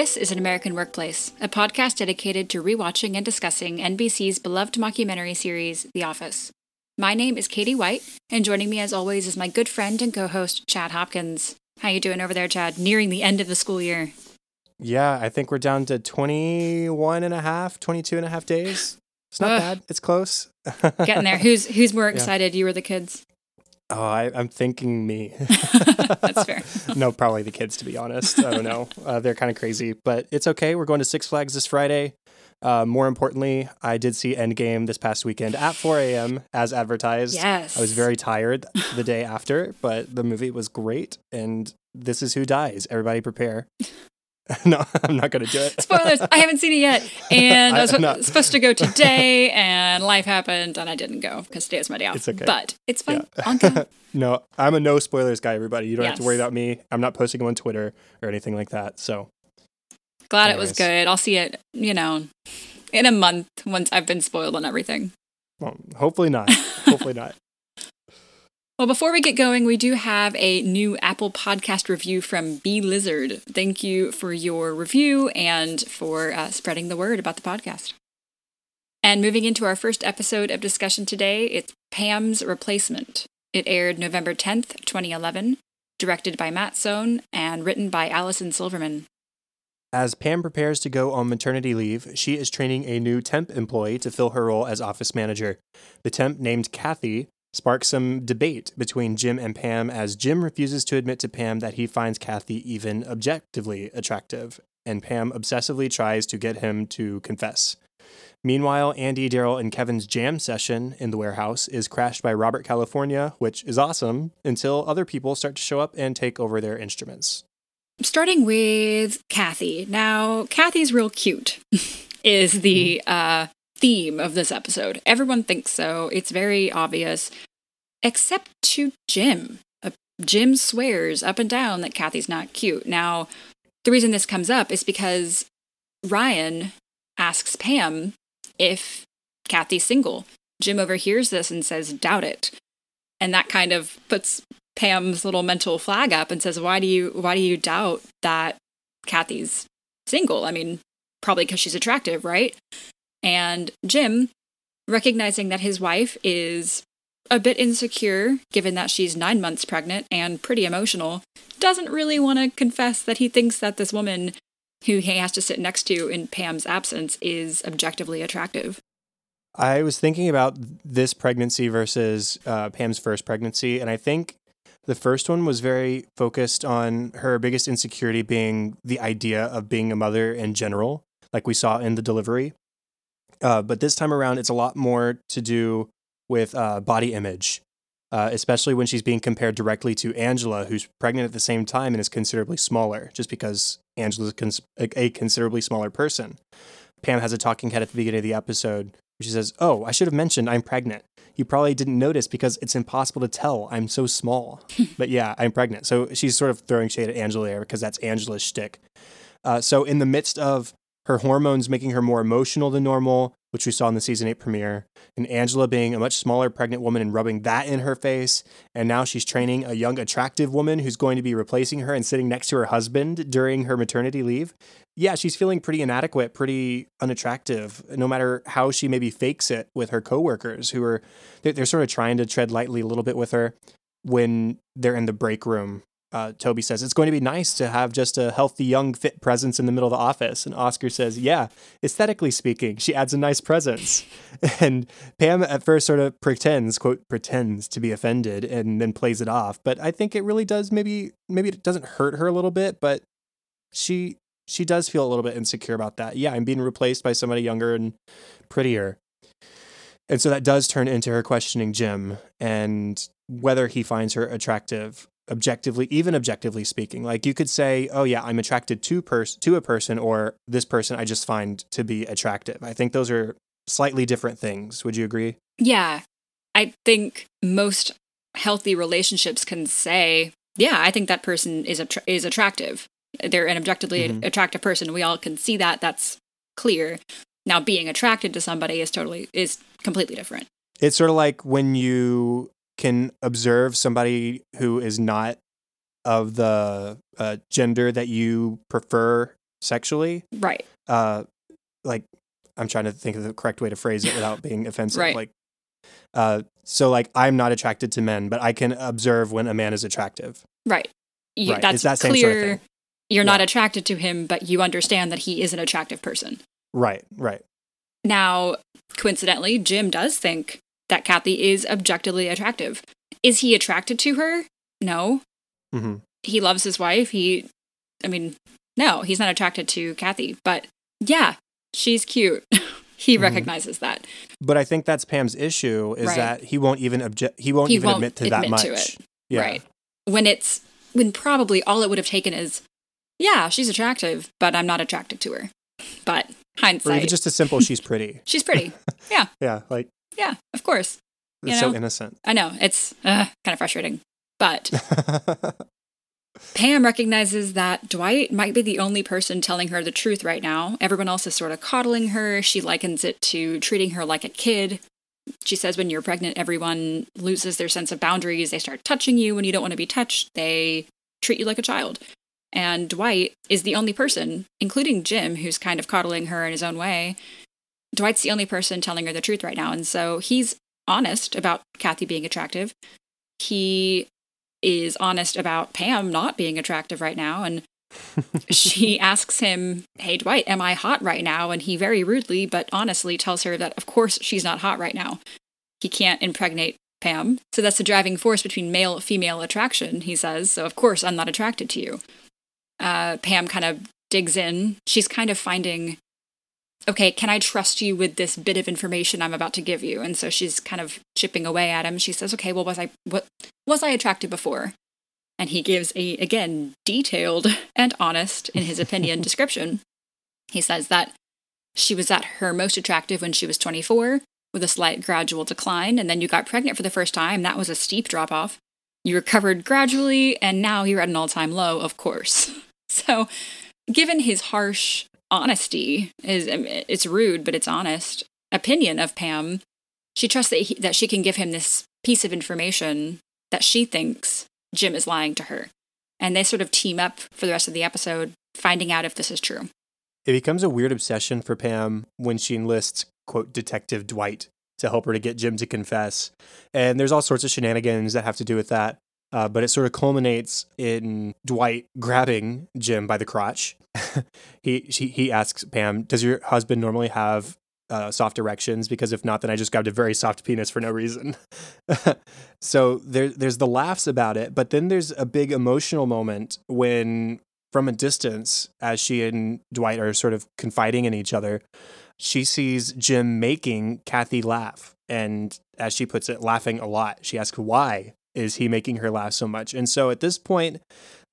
This is An American Workplace, a podcast dedicated to rewatching and discussing NBC's beloved mockumentary series, The Office. My name is Katie White, and joining me as always is my good friend and co-host Chad Hopkins. How you doing over there, Chad? Nearing the end of the school year. Yeah, I think we're down to 21 and a half, 22 and a half days. It's not Ugh. bad. It's close. Getting there. Who's who's more excited, yeah. you or the kids? Oh, I, am thinking me. That's fair. no, probably the kids, to be honest. I don't know. Uh, they're kind of crazy, but it's okay. We're going to Six Flags this Friday. Uh, more importantly, I did see Endgame this past weekend at 4 a.m. as advertised. Yes. I was very tired the day after, but the movie was great. And this is who dies. Everybody prepare. no, I'm not going to do it. Spoilers. I haven't seen it yet. And I was not. supposed to go today, and life happened, and I didn't go because today is my day off. It's okay. But it's fine. Yeah. no, I'm a no spoilers guy, everybody. You don't yes. have to worry about me. I'm not posting on Twitter or anything like that. So glad anyways. it was good. I'll see it, you know, in a month once I've been spoiled on everything. Well, hopefully not. hopefully not. Well, before we get going, we do have a new Apple podcast review from B Lizard. Thank you for your review and for uh, spreading the word about the podcast. And moving into our first episode of discussion today, it's Pam's Replacement. It aired November 10th, 2011, directed by Matt Sohn and written by Allison Silverman. As Pam prepares to go on maternity leave, she is training a new temp employee to fill her role as office manager. The temp, named Kathy, sparks some debate between Jim and Pam as Jim refuses to admit to Pam that he finds Kathy even objectively attractive, and Pam obsessively tries to get him to confess. Meanwhile, Andy, Darryl, and Kevin's jam session in the warehouse is crashed by Robert California, which is awesome, until other people start to show up and take over their instruments. Starting with Kathy. Now, Kathy's real cute, is the mm-hmm. uh, theme of this episode. Everyone thinks so. It's very obvious, except to Jim. Uh, Jim swears up and down that Kathy's not cute. Now, the reason this comes up is because Ryan asks Pam if Kathy's single. Jim overhears this and says, doubt it. And that kind of puts Pam's little mental flag up and says, why do you, why do you doubt that Kathy's single? I mean, probably because she's attractive, right? And Jim, recognizing that his wife is a bit insecure, given that she's nine months pregnant and pretty emotional, doesn't really want to confess that he thinks that this woman who he has to sit next to in Pam's absence is objectively attractive. I was thinking about this pregnancy versus uh, Pam's first pregnancy, and I think the first one was very focused on her biggest insecurity being the idea of being a mother in general, like we saw in the delivery. Uh, but this time around, it's a lot more to do with uh, body image, uh, especially when she's being compared directly to Angela, who's pregnant at the same time and is considerably smaller, just because Angela's cons- a considerably smaller person. Pam has a talking head at the beginning of the episode. She says, Oh, I should have mentioned I'm pregnant. You probably didn't notice because it's impossible to tell. I'm so small. but yeah, I'm pregnant. So she's sort of throwing shade at Angela there because that's Angela's shtick. Uh, so in the midst of her hormones making her more emotional than normal, which we saw in the season eight premiere, and Angela being a much smaller pregnant woman and rubbing that in her face. And now she's training a young, attractive woman who's going to be replacing her and sitting next to her husband during her maternity leave. Yeah, she's feeling pretty inadequate, pretty unattractive, no matter how she maybe fakes it with her coworkers who are, they're, they're sort of trying to tread lightly a little bit with her when they're in the break room uh, Toby says, it's going to be nice to have just a healthy, young, fit presence in the middle of the office. And Oscar says, yeah, aesthetically speaking, she adds a nice presence. and Pam at first sort of pretends, quote, pretends to be offended and then plays it off. But I think it really does maybe, maybe it doesn't hurt her a little bit, but she, she does feel a little bit insecure about that. Yeah, I'm being replaced by somebody younger and prettier. And so that does turn into her questioning Jim and whether he finds her attractive objectively even objectively speaking. Like you could say oh yeah i'm attracted to pers- to a person or this person i just find to be attractive. I think those are slightly different things. Would you agree? Yeah. I think most healthy relationships can say yeah i think that person is attra- is attractive. They're an objectively mm-hmm. attractive person. We all can see that. That's clear. Now being attracted to somebody is totally is completely different. It's sort of like when you can observe somebody who is not of the uh, gender that you prefer sexually. Right. Uh, like I'm trying to think of the correct way to phrase it without being offensive. Right. Like, uh, so like I'm not attracted to men, but I can observe when a man is attractive. Right. You, Right, That's it's that same clear. sort of. You're not attracted to him, but you understand that he is an attractive person. Right. Right. Now, coincidentally, Jim does think that Kathy is objectively attractive. Is he attracted to her? No. hmm He loves his wife. He, I mean, no, he's not attracted to Kathy. But yeah, she's cute. he Mhm. recognizes that. But I think that's Pam's issue is Right. that he won't even object. He won't He even won't admit to that admit much. to it. Yeah. Right. When it's, when probably all it would have taken is, yeah, she's attractive, but I'm not attracted to her. But hindsight, Or even just a simple "she's pretty." she's pretty. Yeah. yeah, like Yeah, of course. it's You so innocent. I know it's uh, kind of frustrating, but Pam recognizes that Dwight might be the only person telling her the truth right now. Everyone else is sort of coddling her. She likens it to treating her like a kid. She says when you're pregnant, everyone loses their sense of boundaries. They start touching you when you don't want to be touched. They treat you like a child. And Dwight is the only person, including Jim, who's kind of coddling her in his own way. Dwight's the only person telling her the truth right now. And so he's honest about Kathy being attractive. He is honest about Pam not being attractive right now. And she asks him, Hey, Dwight, am I hot right now? And he very rudely, but honestly, tells her that, of course, she's not hot right now. He can't impregnate Pam. So that's the driving force between male female attraction, he says. So, of course, I'm not attracted to you. Uh, Pam kind of digs in. She's kind of finding, okay, can I trust you with this bit of information I'm about to give you? And so she's kind of chipping away at him. She says, okay, well, was I, what, was I attracted before? And he gives a, again, detailed and honest, in his opinion, description. He says that she was at her most attractive when she was 24, with a slight gradual decline, and then you got pregnant for the first time. That was a steep drop off. You recovered gradually, and now you're at an all time low, of course. So, given his harsh honesty, is it's rude, but it's honest opinion of Pam, she trusts that he, that she can give him this piece of information that she thinks Jim is lying to her, and they sort of team up for the rest of the episode, finding out if this is true. It becomes a weird obsession for Pam when she enlists, quote, Detective Dwight to help her to get Jim to confess. And there's all sorts of shenanigans that have to do with that. Uh, but it sort of culminates in Dwight grabbing Jim by the crotch. he, she, he asks Pam, Does your husband normally have uh, soft erections? Because if not, then I just grabbed a very soft penis for no reason. so there, there's the laughs about it. But then there's a big emotional moment when from a distance, as she and Dwight are sort of confiding in each other, she sees Jim making Kathy laugh. And as she puts it, laughing a lot. She asks, why is he making her laugh so much? And so at this point,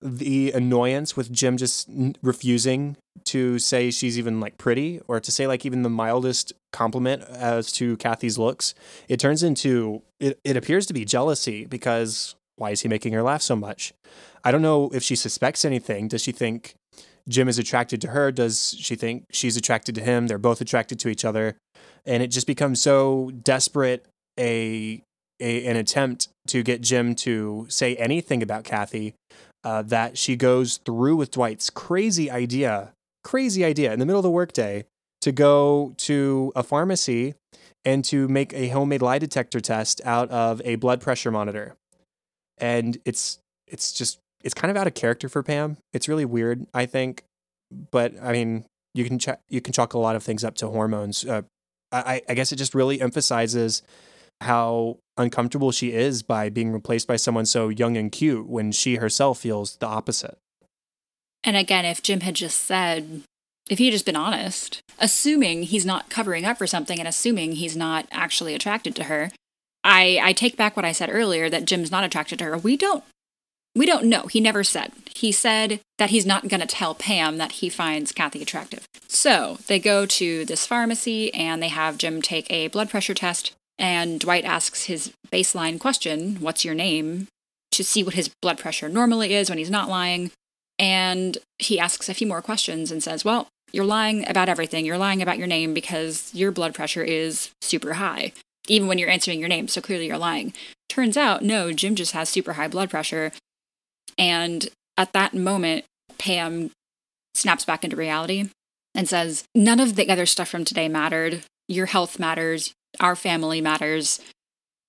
the annoyance with Jim just refusing to say she's even like pretty or to say like even the mildest compliment as to Kathy's looks, it turns into, it, it appears to be jealousy because why is he making her laugh so much? I don't know if she suspects anything. Does she think Jim is attracted to her? Does she think she's attracted to him? They're both attracted to each other. And it just becomes so desperate a, a an attempt to get Jim to say anything about Kathy uh, that she goes through with Dwight's crazy idea, crazy idea in the middle of the workday to go to a pharmacy and to make a homemade lie detector test out of a blood pressure monitor. And it's it's just it's kind of out of character for Pam. It's really weird, I think. But I mean, you can ch- you can chalk a lot of things up to hormones. Uh, I, I guess it just really emphasizes how uncomfortable she is by being replaced by someone so young and cute when she herself feels the opposite. And again, if Jim had just said, if he had just been honest, assuming he's not covering up for something and assuming he's not actually attracted to her, I, I take back what I said earlier that Jim's not attracted to her. We don't we don't know. He never said. He said that he's not going to tell Pam that he finds Kathy attractive. So they go to this pharmacy and they have Jim take a blood pressure test. And Dwight asks his baseline question, What's your name? to see what his blood pressure normally is when he's not lying. And he asks a few more questions and says, Well, you're lying about everything. You're lying about your name because your blood pressure is super high, even when you're answering your name. So clearly you're lying. Turns out, no, Jim just has super high blood pressure. And at that moment, Pam snaps back into reality and says, None of the other stuff from today mattered. Your health matters. Our family matters.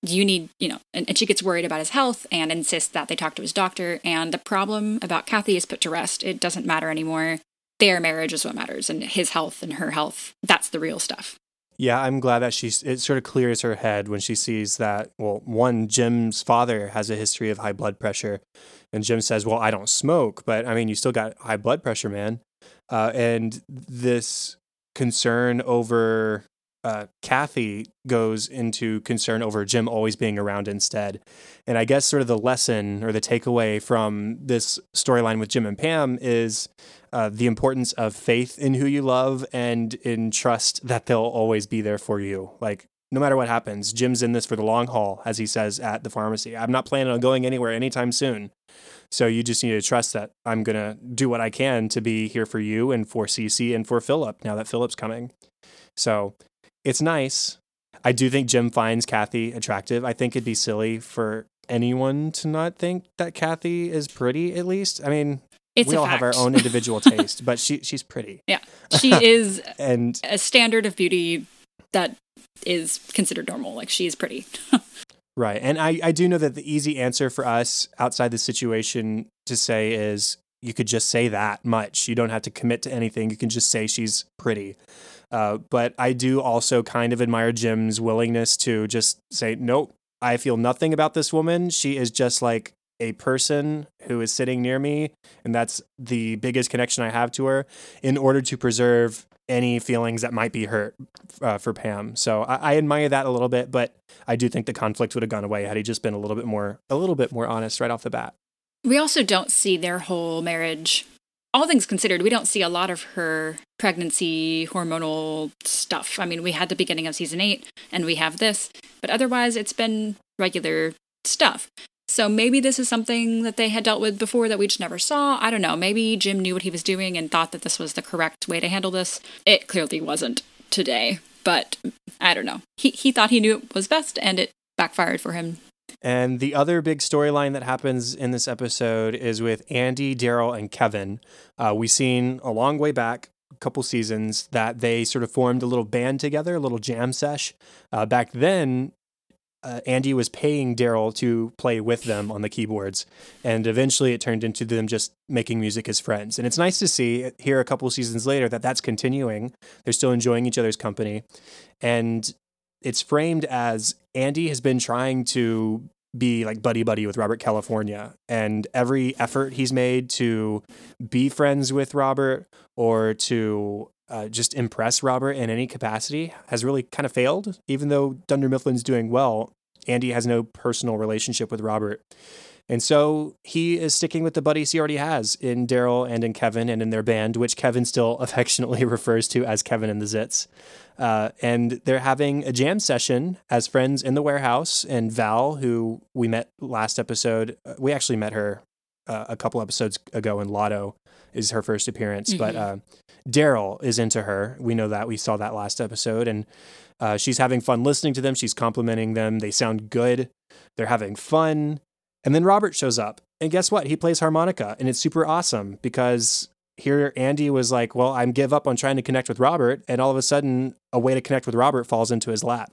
You need, you know, and, and she gets worried about his health and insists that they talk to his doctor. And the problem about Kathy is put to rest. It doesn't matter anymore. Their marriage is what matters, and his health and her health, that's the real stuff. Yeah, I'm glad that she's it sort of clears her head when she sees that well, one Jim's father has a history of high blood pressure and Jim says, "Well, I don't smoke, but I mean, you still got high blood pressure, man." Uh, and this concern over uh, Kathy goes into concern over Jim always being around instead. And I guess sort of the lesson or the takeaway from this storyline with Jim and Pam is uh, the importance of faith in who you love and in trust that they'll always be there for you. Like, no matter what happens, Jim's in this for the long haul, as he says at the pharmacy. I'm not planning on going anywhere anytime soon. So you just need to trust that I'm going to do what I can to be here for you and for Cece and for Philip now that Philip's coming. So it's nice. I do think Jim finds Kathy attractive. I think it'd be silly for anyone to not think that Kathy is pretty, at least. I mean, it's we all fact. have our own individual taste, but she she's pretty. Yeah. She is and a standard of beauty that is considered normal. Like she is pretty. Right. And I, I do know that the easy answer for us outside the situation to say is you could just say that much. You don't have to commit to anything. You can just say she's pretty. Uh, but I do also kind of admire Jim's willingness to just say, nope, I feel nothing about this woman. She is just like a person who is sitting near me. And that's the biggest connection I have to her in order to preserve any feelings that might be hurt uh, for Pam. So I, I, admire that a little bit, but I do think the conflict would have gone away had he just been a little bit more a little bit more honest right off the bat. We also don't see their whole marriage. All things considered, we don't see a lot of her pregnancy hormonal stuff. I mean, we had the beginning of season 8 and we have this, but otherwise it's been regular stuff. So maybe this is something that they had dealt with before that we just never saw. I don't know. Maybe Jim knew what he was doing and thought that this was the correct way to handle this. It clearly wasn't today, but I don't know. He he thought he knew it was best and it backfired for him. And the other big storyline that happens in this episode is with Andy, Darryl, and Kevin. Uh, we've seen a long way back, a couple seasons, that they sort of formed a little band together, a little jam sesh. Uh, back then, uh, Andy was paying Darryl to play with them on the keyboards, and eventually it turned into them just making music as friends. And it's nice to see here a couple seasons later that that's continuing. They're still enjoying each other's company, and it's framed as Andy has been trying to be like buddy buddy with Robert California, and every effort he's made to be friends with Robert or to uh, just impress Robert in any capacity has really kind of failed. Even though Dunder Mifflin's doing well, Andy has no personal relationship with Robert. And so he is sticking with the buddies he already has in Darryl and in Kevin and in their band, which Kevin still affectionately refers to as Kevin and the Zits. Uh, and they're having a jam session as friends in the warehouse. And Val, who we met last episode, uh, we actually met her uh, a couple episodes ago in Lotto, is her first appearance. Mm-hmm. But uh, Darryl is into her. We know that. We saw that last episode. And uh, she's having fun listening to them. She's complimenting them. They sound good. They're having fun. And then Robert shows up. And guess what? He plays harmonica. And it's super awesome because here Andy was like, Well, I'm give up on trying to connect with Robert. And all of a sudden, a way to connect with Robert falls into his lap.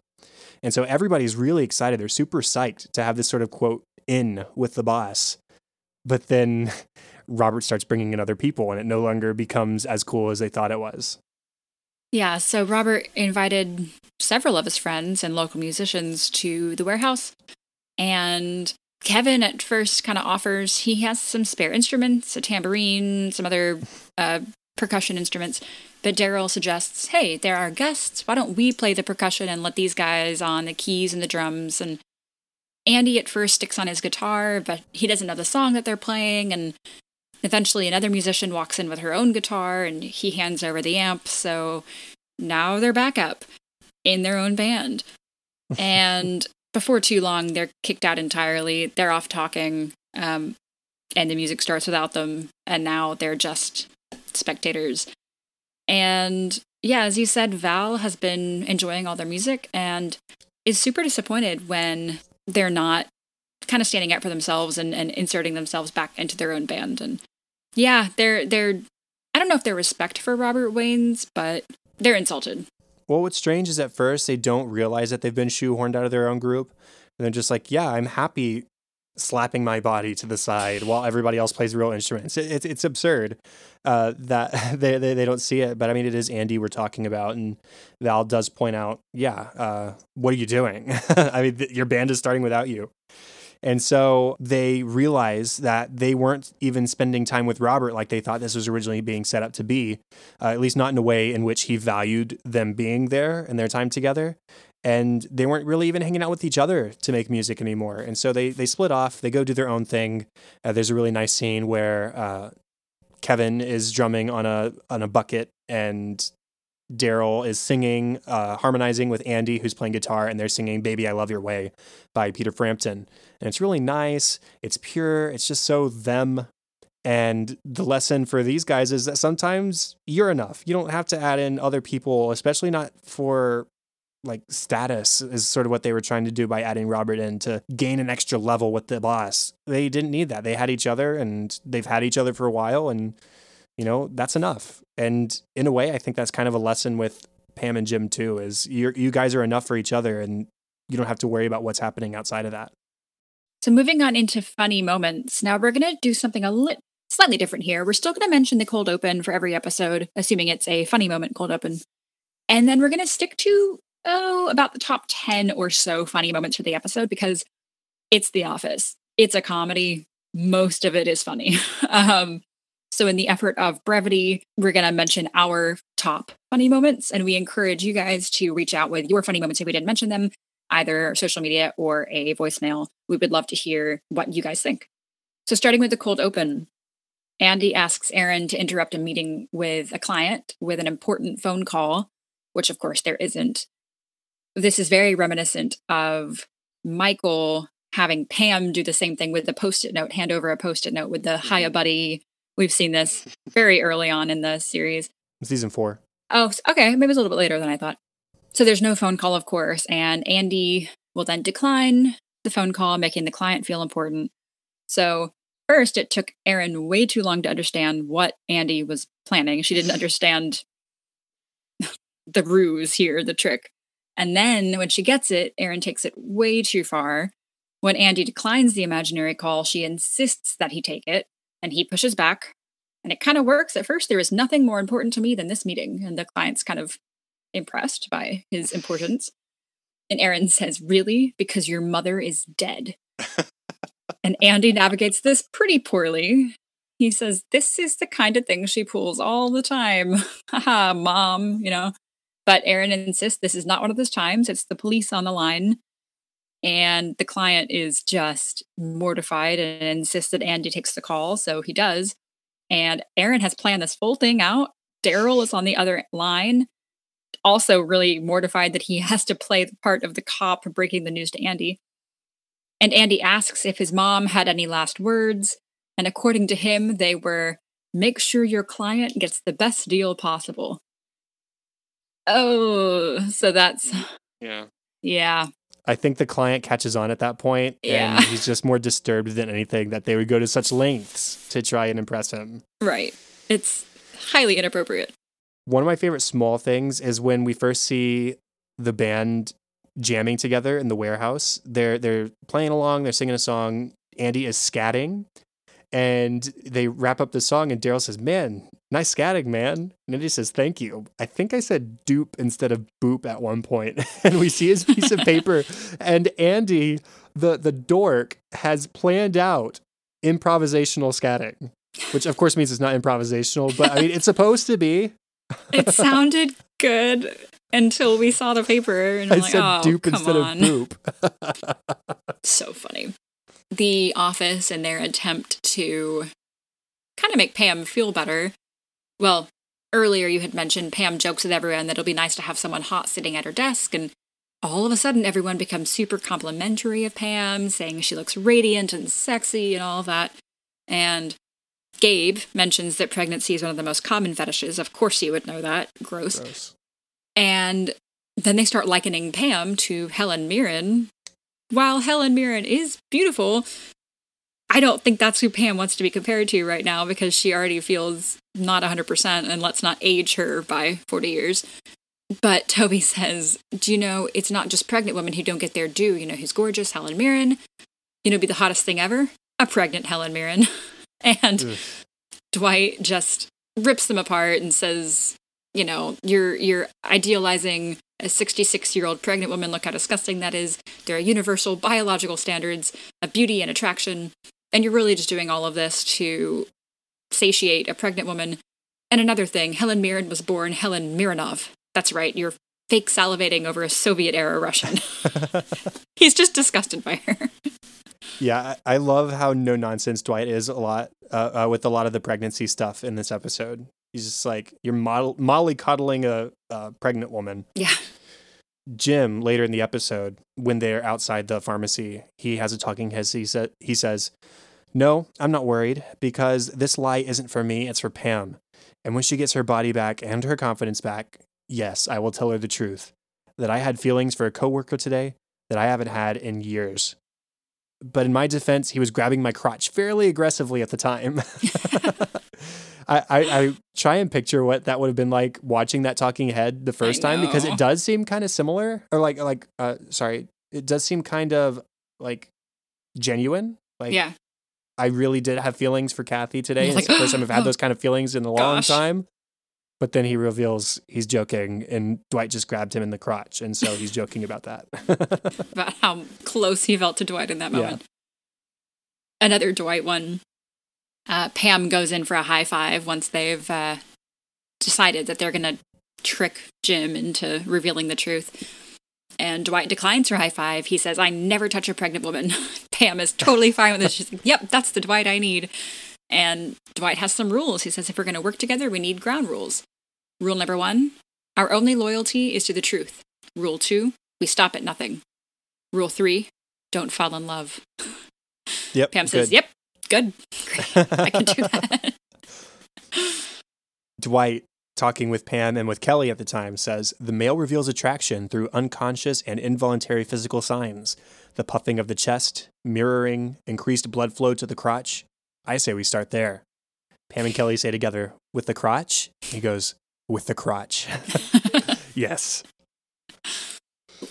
And so everybody's really excited. They're super psyched to have this sort of quote in with the boss. But then Robert starts bringing in other people and it no longer becomes as cool as they thought it was. Yeah, so Robert invited several of his friends and local musicians to the warehouse. And Kevin at first kind of offers he has some spare instruments, a tambourine, some other uh, percussion instruments. But Darryl suggests, hey, there are guests. Why don't we play the percussion and let these guys on the keys and the drums? And Andy at first sticks on his guitar, but he doesn't know the song that they're playing. And Eventually, another musician walks in with her own guitar and he hands over the amp. So now they're back up in their own band. and before too long, they're kicked out entirely. They're off talking, um, and the music starts without them. And now they're just spectators. And yeah, as you said, Val has been enjoying all their music and is super disappointed when their not kind of standing up for themselves and, and inserting themselves back into their own band. And yeah, they're they're I don't know if they're respect for Robert wanes, but they're insulted. Well, what's strange is at first they don't realize that they've been shoehorned out of their own group. And they're just like, yeah, I'm happy slapping my body to the side while everybody else plays real instruments. It, it, it's absurd uh, that they, they, they don't see it. But I mean, it is Andy we're talking about. And Val does point out, yeah, uh, what are you doing? I mean, th- your band is starting without you. And so they realize that they weren't even spending time with Robert like they thought this was originally being set up to be, uh, at least not in a way in which he valued them being there and their time together. And they weren't really even hanging out with each other to make music anymore. And so they, they split off, they go do their own thing. Uh, there's a really nice scene where uh, Kevin is drumming on a, on a bucket and Darryl is singing, uh, harmonizing with Andy, who's playing guitar, and they're singing Baby, I Love Your Way by Peter Frampton. And it's really nice. It's pure. It's just so them. And the lesson for these guys is that sometimes you're enough. You don't have to add in other people, especially not for like status is sort of what they were trying to do by adding Robert in to gain an extra level with the boss. They didn't need that. They had each other and they've had each other for a while and you know, that's enough. And in a way, I think that's kind of a lesson with Pam and Jim too is you you guys are enough for each other and you don't have to worry about what's happening outside of that. So moving on into funny moments. Now we're going to do something a little slightly different here. We're still going to mention the cold open for every episode, assuming it's a funny moment cold open. And then we're going to stick to oh, about the top 10 or so funny moments for the episode because it's The Office. It's a comedy. Most of it is funny. um, so, in the effort of brevity, we're going to mention our top funny moments, and we encourage you guys to reach out with your funny moments if we didn't mention them, either social media or a voicemail. We would love to hear what you guys think. So, starting with the cold open, Andy asks Erin to interrupt a meeting with a client with an important phone call, which of course there isn't this is very reminiscent of Michael having Pam do the same thing with the post-it note, hand over a post-it note with the hiya mm-hmm. buddy. We've seen this very early on in the series. Season four. Oh, okay. Maybe it was a little bit later than I thought. So there's no phone call, of course, and Andy will then decline the phone call, making the client feel important. So first, it took Erin way too long to understand what Andy was planning. She didn't understand the ruse here, the trick. And then when she gets it, Erin takes it way too far. When Andy declines the imaginary call, she insists that he take it, and he pushes back. And it kind of works. At first, there is nothing more important to me than this meeting. And the client's kind of impressed by his importance. And Erin says, Really? Because your mother is dead. and Andy navigates this pretty poorly. He says, This is the kind of thing she pulls all the time. Haha, mom, you know. But Erin insists this is not one of those times. It's the police on the line. And the client is just mortified and insists that Andy takes the call. So he does. And Erin has planned this full thing out. Darryl is on the other line, also really mortified that he has to play the part of the cop breaking the news to Andy. And Andy asks if his mom had any last words. And according to him, they were make sure your client gets the best deal possible. Oh, so that's mm, yeah. Yeah. I think the client catches on at that point, Yeah. and he's just more disturbed than anything that they would go to such lengths to try and impress him. Right. It's highly inappropriate. One of my favorite small things is when we first see the band jamming together in the warehouse. They're they're playing along, they're singing a song. Andy is scatting, and they wrap up the song, and Darryl says, "Man, nice scatting, man." And Andy says, "Thank you." I think I said dupe instead of boop at one point. point, and we see his piece of paper, and Andy, the the dork, has planned out improvisational scatting, which of course means it's not improvisational, but I mean it's supposed to be. It sounded good until we saw the paper and I'm like, said oh, dupe come instead on. of boop. So funny. The office and their attempt to kind of make Pam feel better. Well, earlier you had mentioned Pam jokes with everyone that it'll be nice to have someone hot sitting at her desk, and all of a sudden everyone becomes super complimentary of Pam, saying she looks radiant and sexy and all that. And Gabe mentions that pregnancy is one of the most common fetishes. Of course, you would know that. Gross. Gross. And then they start likening Pam to Helen Mirren. While Helen Mirren is beautiful, I don't think that's who Pam wants to be compared to right now because she already feels not 100% and let's not age her by 40 years. But Toby says, Do you know it's not just pregnant women who don't get their due? You know who's gorgeous? Helen Mirren. You know, be the hottest thing ever? A pregnant Helen Mirren. and Ugh. Dwight just rips them apart and says, you know, you're you're idealizing a 66 year old pregnant woman. Look how disgusting that is. There are universal biological standards of beauty and attraction. And you're really just doing all of this to satiate a pregnant woman. And another thing, Helen Mirren was born Helen Miranov. That's right, you're fake salivating over a Soviet era Russian. He's just disgusted by her. Yeah, I love how no nonsense Dwight is a lot uh, uh, with a lot of the pregnancy stuff in this episode. He's just like you're model- molly coddling a, a pregnant woman. Yeah. Jim later in the episode when they're outside the pharmacy, he has a talking head. He said he says, "No, I'm not worried because this lie isn't for me. It's for Pam. And when she gets her body back and her confidence back, yes, I will tell her the truth that I had feelings for a coworker today that I haven't had in years but in my defense, he was grabbing my crotch fairly aggressively at the time. I, I, I, try and picture what that would have been like watching that talking head the first time because it does seem kind of similar or like like uh sorry it does seem kind of like genuine like yeah I really did have feelings for Kathy today. It's like, the first time I've had those kind of feelings in a long Gosh. time. But then he reveals he's joking, and Dwight just grabbed him in the crotch, and so he's joking about that. about how close he felt to Dwight in that moment. Yeah. Another Dwight one. Uh, Pam goes in for a high five once they've uh, decided that they're going to trick Jim into revealing the truth. And Dwight declines her high five. He says, I never touch a pregnant woman. Pam is totally fine with this. She's like, Yep, that's the Dwight I need. And Dwight has some rules. He says if we're going to work together, we need ground rules. Rule number one our only loyalty is to the truth. Rule two we stop at nothing. Rule three don't fall in love. Yep. Pam says, good. Yep, good. Great. I can do that. Dwight, talking with Pam and with Kelly at the time, says the male reveals attraction through unconscious and involuntary physical signs the puffing of the chest, mirroring, increased blood flow to the crotch, I say we start there. Pam and Kelly say together, with the crotch? He goes, with the crotch. yes.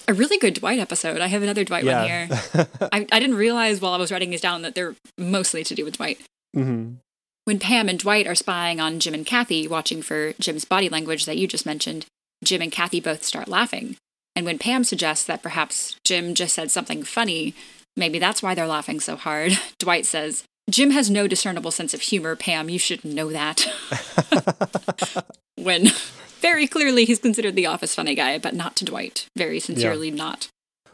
A really good Dwight episode. I have another Dwight yeah. one here. I, I didn't realize while I was writing these down that they're mostly to do with Dwight. Mm-hmm. When Pam and Dwight are spying on Jim and Kathy, watching for Jim's body language that you just mentioned, Jim and Kathy both start laughing. And when Pam suggests that perhaps Jim just said something funny, maybe that's why they're laughing so hard, Dwight says, Jim has no discernible sense of humor, Pam. You should know that. when very clearly he's considered the office funny guy, but not to Dwight. Very sincerely yeah. not.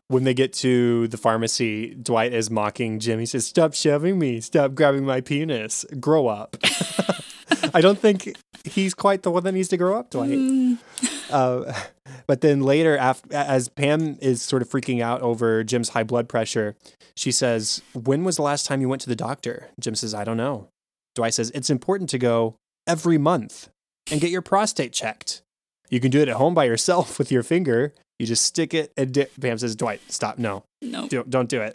When they get to the pharmacy, Dwight is mocking Jim. He says, Stop shoving me. Stop grabbing my penis. Grow up. I don't think he's quite the one that needs to grow up, Dwight. Mm. Uh, but then later, after, as Pam is sort of freaking out over Jim's high blood pressure, she says, When was the last time you went to the doctor? Jim says, I don't know. Dwight says, It's important to go every month and get your prostate checked. You can do it at home by yourself with your finger. You just stick it and di- Pam says, Dwight, stop. No. No. Do, don't do it.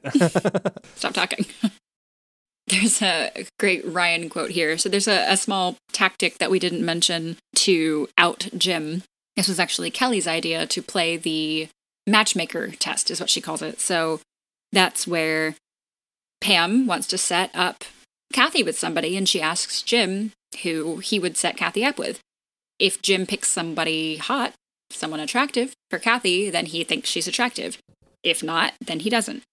stop talking. There's a great Ryan quote here. So there's a, a small tactic that we didn't mention to out Jim. This was actually Kelly's idea to play the matchmaker test, is what she calls it. So that's where Pam wants to set up Kathy with somebody, and she asks Jim who he would set Kathy up with. If Jim picks somebody hot, someone attractive for Kathy, then he thinks she's attractive. If not, then he doesn't.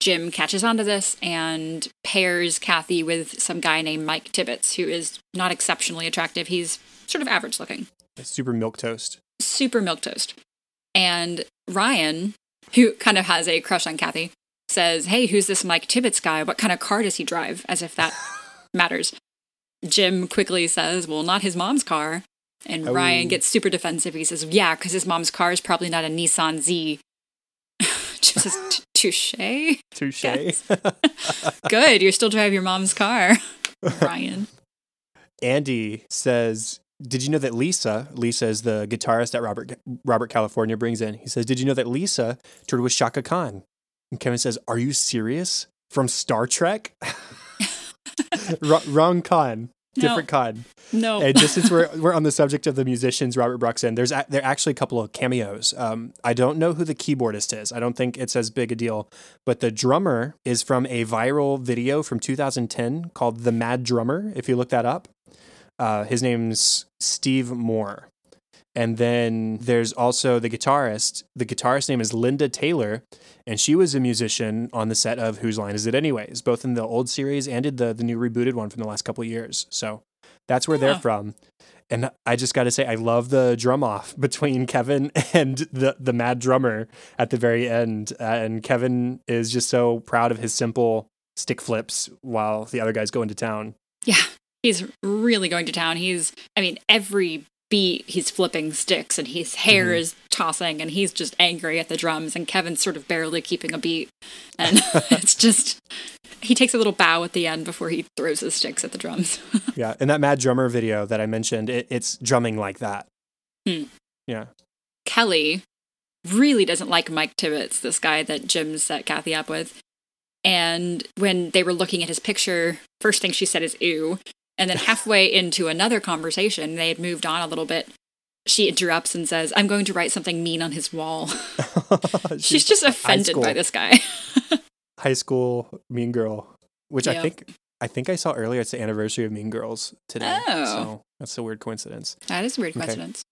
Jim catches on to this and pairs Kathy with some guy named Mike Tibbetts, who is not exceptionally attractive. He's sort of average looking. Super milk toast. Super milk toast. And Ryan, who kind of has a crush on Kathy, says, Hey, who's this Mike Tibbetts guy? What kind of car does he drive? As if that matters. Jim quickly says, Well, not his mom's car. And oh. Ryan gets super defensive. He says, Yeah, because his mom's car is probably not a Nissan Z. Jim says, Touche. Touche. Good. You're still drive your mom's car, Ryan. Andy says, did you know that Lisa, Lisa is the guitarist that Robert Robert California brings in. He says, "Did you know that Lisa toured with Chaka Khan?" And Kevin says, "Are you serious? From Star Trek?" R- wrong. No. Different Khan. No. And just since we're we're on the subject of the musicians, Robert Bruxton, there's a, there are actually a couple of cameos. Um, I don't know who the keyboardist is. I don't think it's as big a deal, but the drummer is from a viral video from 2010 called "The Mad Drummer." If you look that up, uh, his name's Steve Moore. And then there's also the guitarist. The guitarist name is Linda Taylor, and she was a musician on the set of Whose Line Is It Anyways, both in the old series and in the the new rebooted one from the last couple of years. So that's where they're from. And I just got to say, I love the drum off between Kevin and the the mad drummer at the very end. Uh, and Kevin is just so proud of his simple stick flips while the other guys go into town. Yeah, he's really going to town. He's, I mean, every beat he's flipping sticks and his hair Mhm. is tossing and he's just angry at the drums and Kevin's sort of barely keeping a beat. And it's just, he takes a little bow at the end before he throws his sticks at the drums. Yeah, and that mad drummer video that I mentioned, it, it's drumming like that. Hmm. Yeah. Kelly really doesn't like Mike Tibbetts, this guy that Jim set Kathy up with. And when they were looking at his picture, first thing she said is ew. And then halfway into another conversation, they had moved on a little bit. She interrupts and says, I'm going to write something mean on his wall. She's just offended by this guy. high school Mean Girl, which I think I think I saw earlier. It's the anniversary of Mean Girls today. Oh. So that's a weird coincidence. that is a weird Okay. coincidence.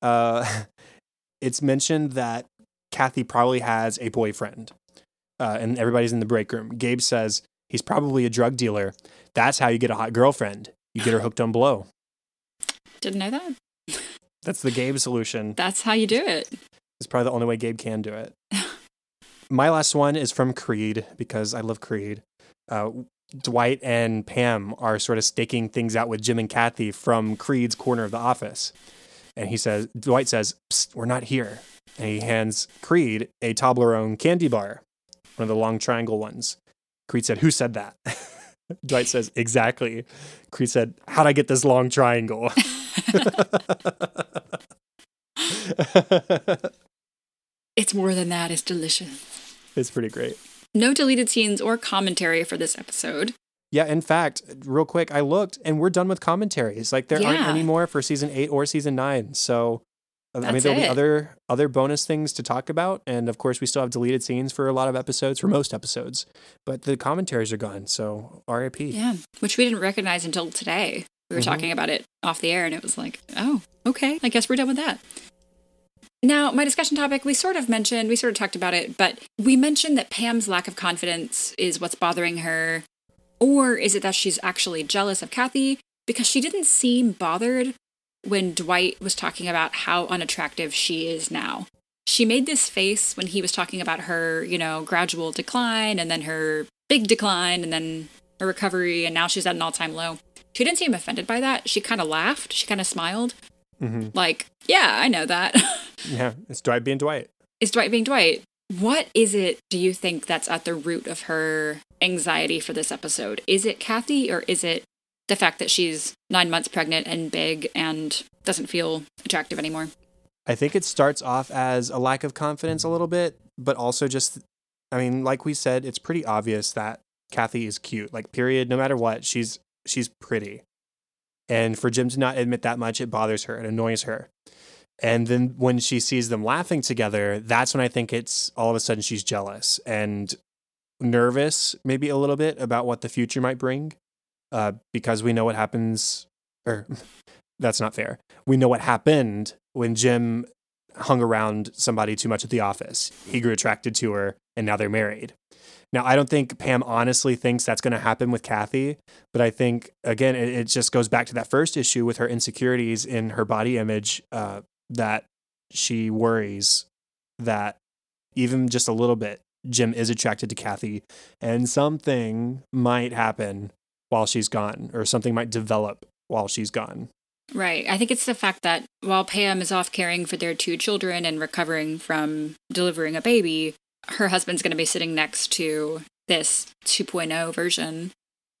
Uh, it's mentioned that Kathy probably has a boyfriend, uh, and everybody's in the break room. Gabe says he's probably a drug dealer. That's how you get a hot girlfriend. You get her hooked on blow. Didn't know that. That's the Gabe solution. That's how you do it. It's probably the only way Gabe can do it. My last one is from Creed because I love Creed. Uh, Dwight and Pam are sort of staking things out with Jim and Kathy from Creed's corner of the office. And he says, Dwight says, Psst, we're not here. And he hands Creed a Toblerone candy bar, one of the long triangle ones. Creed said, Who said that? Dwight says, Exactly. Creed said, How'd I get this long triangle? It's more than that. It's delicious. it's pretty great. No deleted scenes or commentary for this episode. Yeah, in fact, real quick, I looked and we're done with commentaries. Like there aren't any more for season eight or season nine. So I mean there'll be other other bonus things to talk about. And of course we still have deleted scenes for a lot of episodes, for most episodes. But the commentaries are gone. So RIP. Yeah, which we didn't recognize until today. We were Mhm. talking about it off the air, and it was like, oh, okay, I guess we're done with that. Now, my discussion topic, we sort of mentioned, we sort of talked about it, but we mentioned that Pam's lack of confidence is what's bothering her. Or is it that she's actually jealous of Kathy? Because she didn't seem bothered when Dwight was talking about how unattractive she is now. She made this face when he was talking about her, you know, gradual decline and then her big decline and then her recovery, and now she's at an all time low. She didn't seem offended by that. She kind of laughed. She kind of smiled, hmm like, yeah, I know that. Yeah. It's Dwight being Dwight. is Dwight being Dwight? What is it, do you think, that's at the root of her anxiety for this episode? Is it Kathy, or is it the fact that she's nine months pregnant and big and doesn't feel attractive anymore? I think it starts off as a lack of confidence a little bit, but also just, I mean, like we said, it's pretty obvious that Kathy is cute. Like, period. No matter what, she's she's pretty. And for Jim to not admit that much, it bothers her. It annoys her. And then when she sees them laughing together, that's when I think it's all of a sudden she's jealous and nervous, maybe a little bit about what the future might bring, uh, because we know what happens. Or that's not fair. We know what happened when Jim hung around somebody too much at the office. He grew attracted to her, and now they're married. Now, I don't think Pam honestly thinks that's going to happen with Kathy, but I think, again, it, it just goes back to that first issue with her insecurities in her body image uh, that she worries that even just a little bit, Jim is attracted to Kathy, and something might happen while she's gone, or something might develop while she's gone. Right. I think it's the fact that while Pam is off caring for their two children and recovering from delivering a baby, her husband's going to be sitting next to this 2.0 version.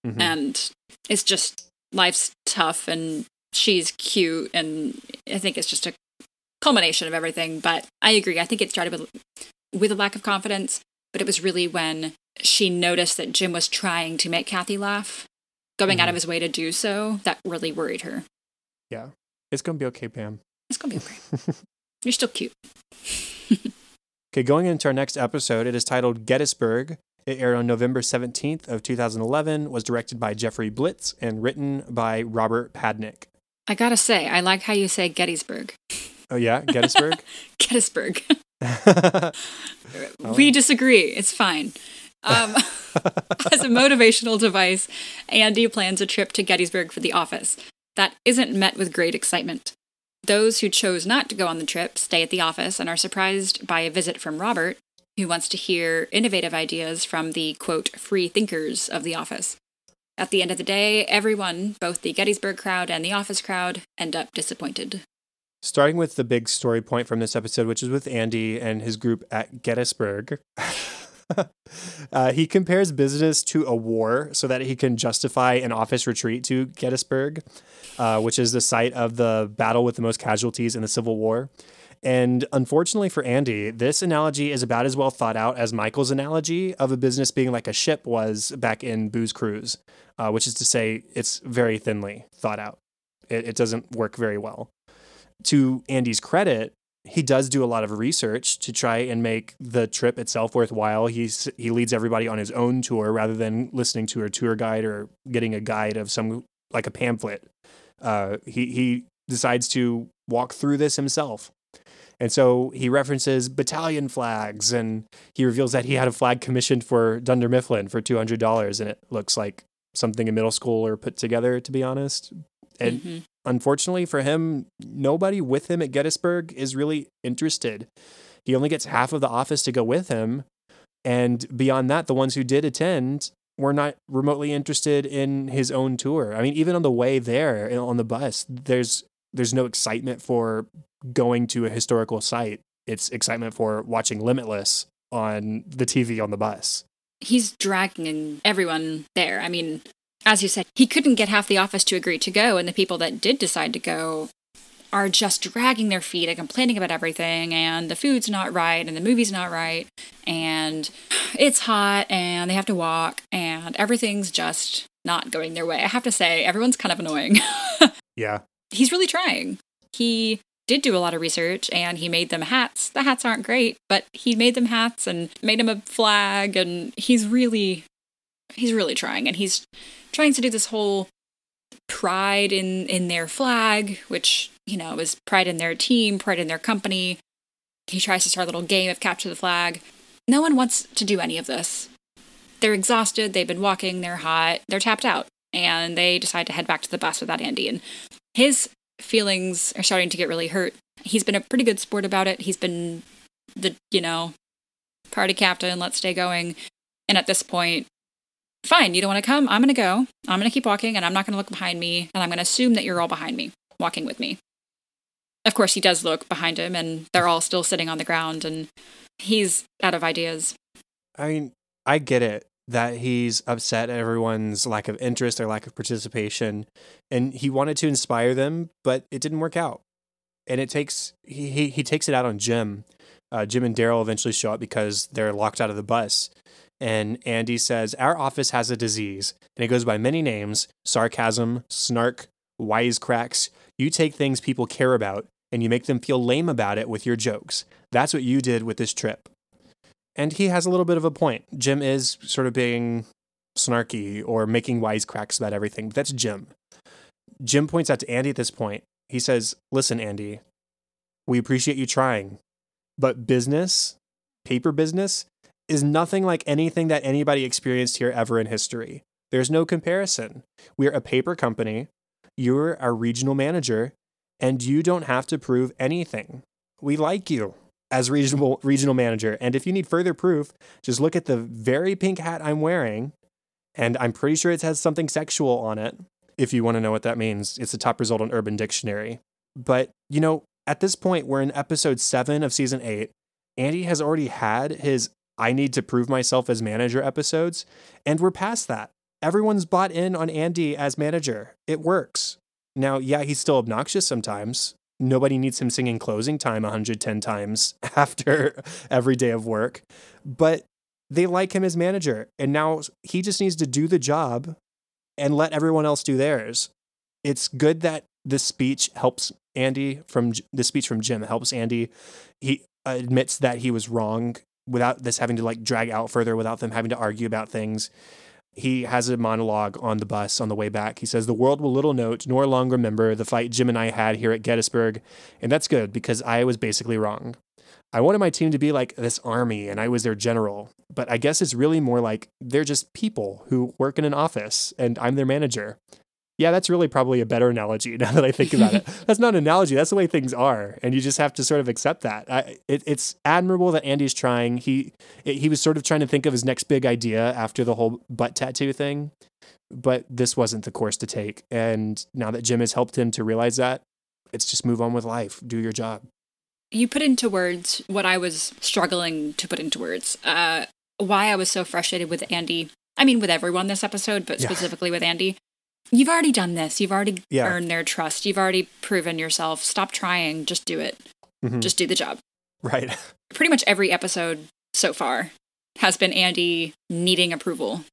Mhm. And it's just, life's tough and she's cute. And I think it's just a culmination of everything. But I agree. I think it started with, with a lack of confidence, but it was really when she noticed that Jim was trying to make Kathy laugh going Mm-hmm. out of his way to do so that really worried her. Yeah. It's going to be okay, Pam. It's gonna be okay. You're still cute. Okay, going into our next episode, it is titled Gettysburg. It aired on November 17th of 2011, was directed by Jeffrey Blitz and written by Robert Padnick. I gotta say, I like how you say Gettysburg. Oh yeah, Gettysburg? Gettysburg. oh. We disagree. It's fine. Um, as a motivational device, Andy plans a trip to Gettysburg for the office. That isn't met with great excitement. Those who chose not to go on the trip stay at the office and are surprised by a visit from Robert, who wants to hear innovative ideas from the quote, free thinkers of the office. At the end of the day, everyone, both the Gettysburg crowd and the office crowd, end up disappointed. Starting with the big story point from this episode, which is with Andy and his group at Gettysburg. uh, he compares business to a war so that he can justify an office retreat to Gettysburg, uh, which is the site of the battle with the most casualties in the Civil War. And unfortunately for Andy, this analogy is about as well thought out as Michael's analogy of a business being like a ship was back in Booze Cruise, uh, which is to say, it's very thinly thought out. It, it doesn't work very well to Andy's credit, he does do a lot of research to try and make the trip itself worthwhile. He's he leads everybody on his own tour rather than listening to a tour guide or getting a guide of some like a pamphlet. Uh, he he decides to walk through this himself. And so he references battalion flags and he reveals that he had a flag commissioned for Dunder Mifflin for $200 and it looks like something a middle schooler put together to be honest. And Mhm. Unfortunately for him, nobody with him at Gettysburg is really interested. He only gets half of the office to go with him. And beyond that, the ones who did attend were not remotely interested in his own tour. I mean, even on the way there on the bus, there's there's no excitement for going to a historical site. It's excitement for watching Limitless on the TV on the bus. he's dragging everyone there. I mean, as you said, he couldn't get half the office to agree to go, and the people that did decide to go are just dragging their feet and complaining about everything, and the food's not right, and the movie's not right, and it's hot, and they have to walk, and everything's just not going their way. I have to say, everyone's kind of annoying. Yeah. he's really trying. He did do a lot of research and he made them hats. The hats aren't great, but he made them hats and made them a flag and he's really he's really trying and he's trying to do this whole pride in in their flag, which, you know, is pride in their team, pride in their company. He tries to start a little game of capture the flag. No one wants to do any of this. They're exhausted, they've been walking, they're hot, they're tapped out, and they decide to head back to the bus without Andy. And his feelings are starting to get really hurt. He's been a pretty good sport about it. He's been the, you know, party captain, let's stay going. And at this point, fine, you don't want to come? I'm going to go. I'm going to keep walking and I'm not going to look behind me. And I'm going to assume that you're all behind me, walking with me. Of course, he does look behind him and they're all still sitting on the ground and he's out of ideas. I mean, I get it that he's upset at everyone's lack of interest or lack of participation, and he wanted to inspire them, but it didn't work out. And it takes he he, he takes it out on Jim. Uh, Jim and Darryl eventually show up because they're locked out of the bus. And Andy says, Our office has a disease, and it goes by many names sarcasm, snark, wisecracks. You take things people care about and you make them feel lame about it with your jokes. That's what you did with this trip. And he has a little bit of a point. Jim is sort of being snarky or making wisecracks about everything. But that's Jim. Jim points out to Andy at this point. He says, Listen, Andy, we appreciate you trying, but business, paper business, is nothing like anything that anybody experienced here ever in history. There's no comparison. We're a paper company. You're our regional manager, and you don't have to prove anything. We like you as regional regional manager. And if you need further proof, just look at the very pink hat I'm wearing, and I'm pretty sure it has something sexual on it. If you want to know what that means, it's the top result on Urban Dictionary. But you know, at this point, we're in episode seven of season eight. Andy has already had his I need to prove myself as manager episodes, and we're past that. Everyone's bought in on Andy as manager. It works. Now, yeah, he's still obnoxious sometimes. Nobody needs him singing closing time 110 times after every day of work, but they like him as manager. And now he just needs to do the job and let everyone else do theirs. It's good that this speech helps Andy from the speech from Jim helps Andy. He admits that he was wrong without this having to like drag out further, without them having to argue about things. He has a monologue on the bus on the way back. He says, The world will little note nor long remember the fight Jim and I had here at Gettysburg. And that's good because I was basically wrong. I wanted my team to be like this army and I was their general. But I guess it's really more like they're just people who work in an office and I'm their manager. Yeah, that's really probably a better analogy now that I think about it. That's not an analogy. That's the way things are, and you just have to sort of accept that. I, it, it's admirable that Andy's trying. He it, he was sort of trying to think of his next big idea after the whole butt tattoo thing, but this wasn't the course to take. And now that Jim has helped him to realize that, it's just move on with life. Do your job. You put into words what I was struggling to put into words. Uh, why I was so frustrated with Andy. I mean, with everyone this episode, but specifically yeah. with Andy you've already done this. You've already yeah. earned their trust. You've already proven yourself. Stop trying. Just do it. Mm-hmm. Just do the job. Right. Pretty much every episode so far has been Andy needing approval,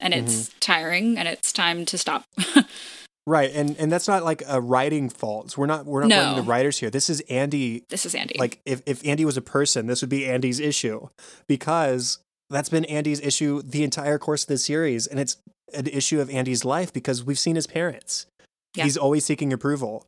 and it's mm-hmm. tiring, and it's time to stop. right, and and that's not like a writing fault. We're not we're not no. blaming the writers here. This is Andy. This is Andy. Like if if Andy was a person, this would be Andy's issue because that's been Andy's issue the entire course of the series, and it's an issue of Andy's life because we've seen his parents. Yeah. He's always seeking approval.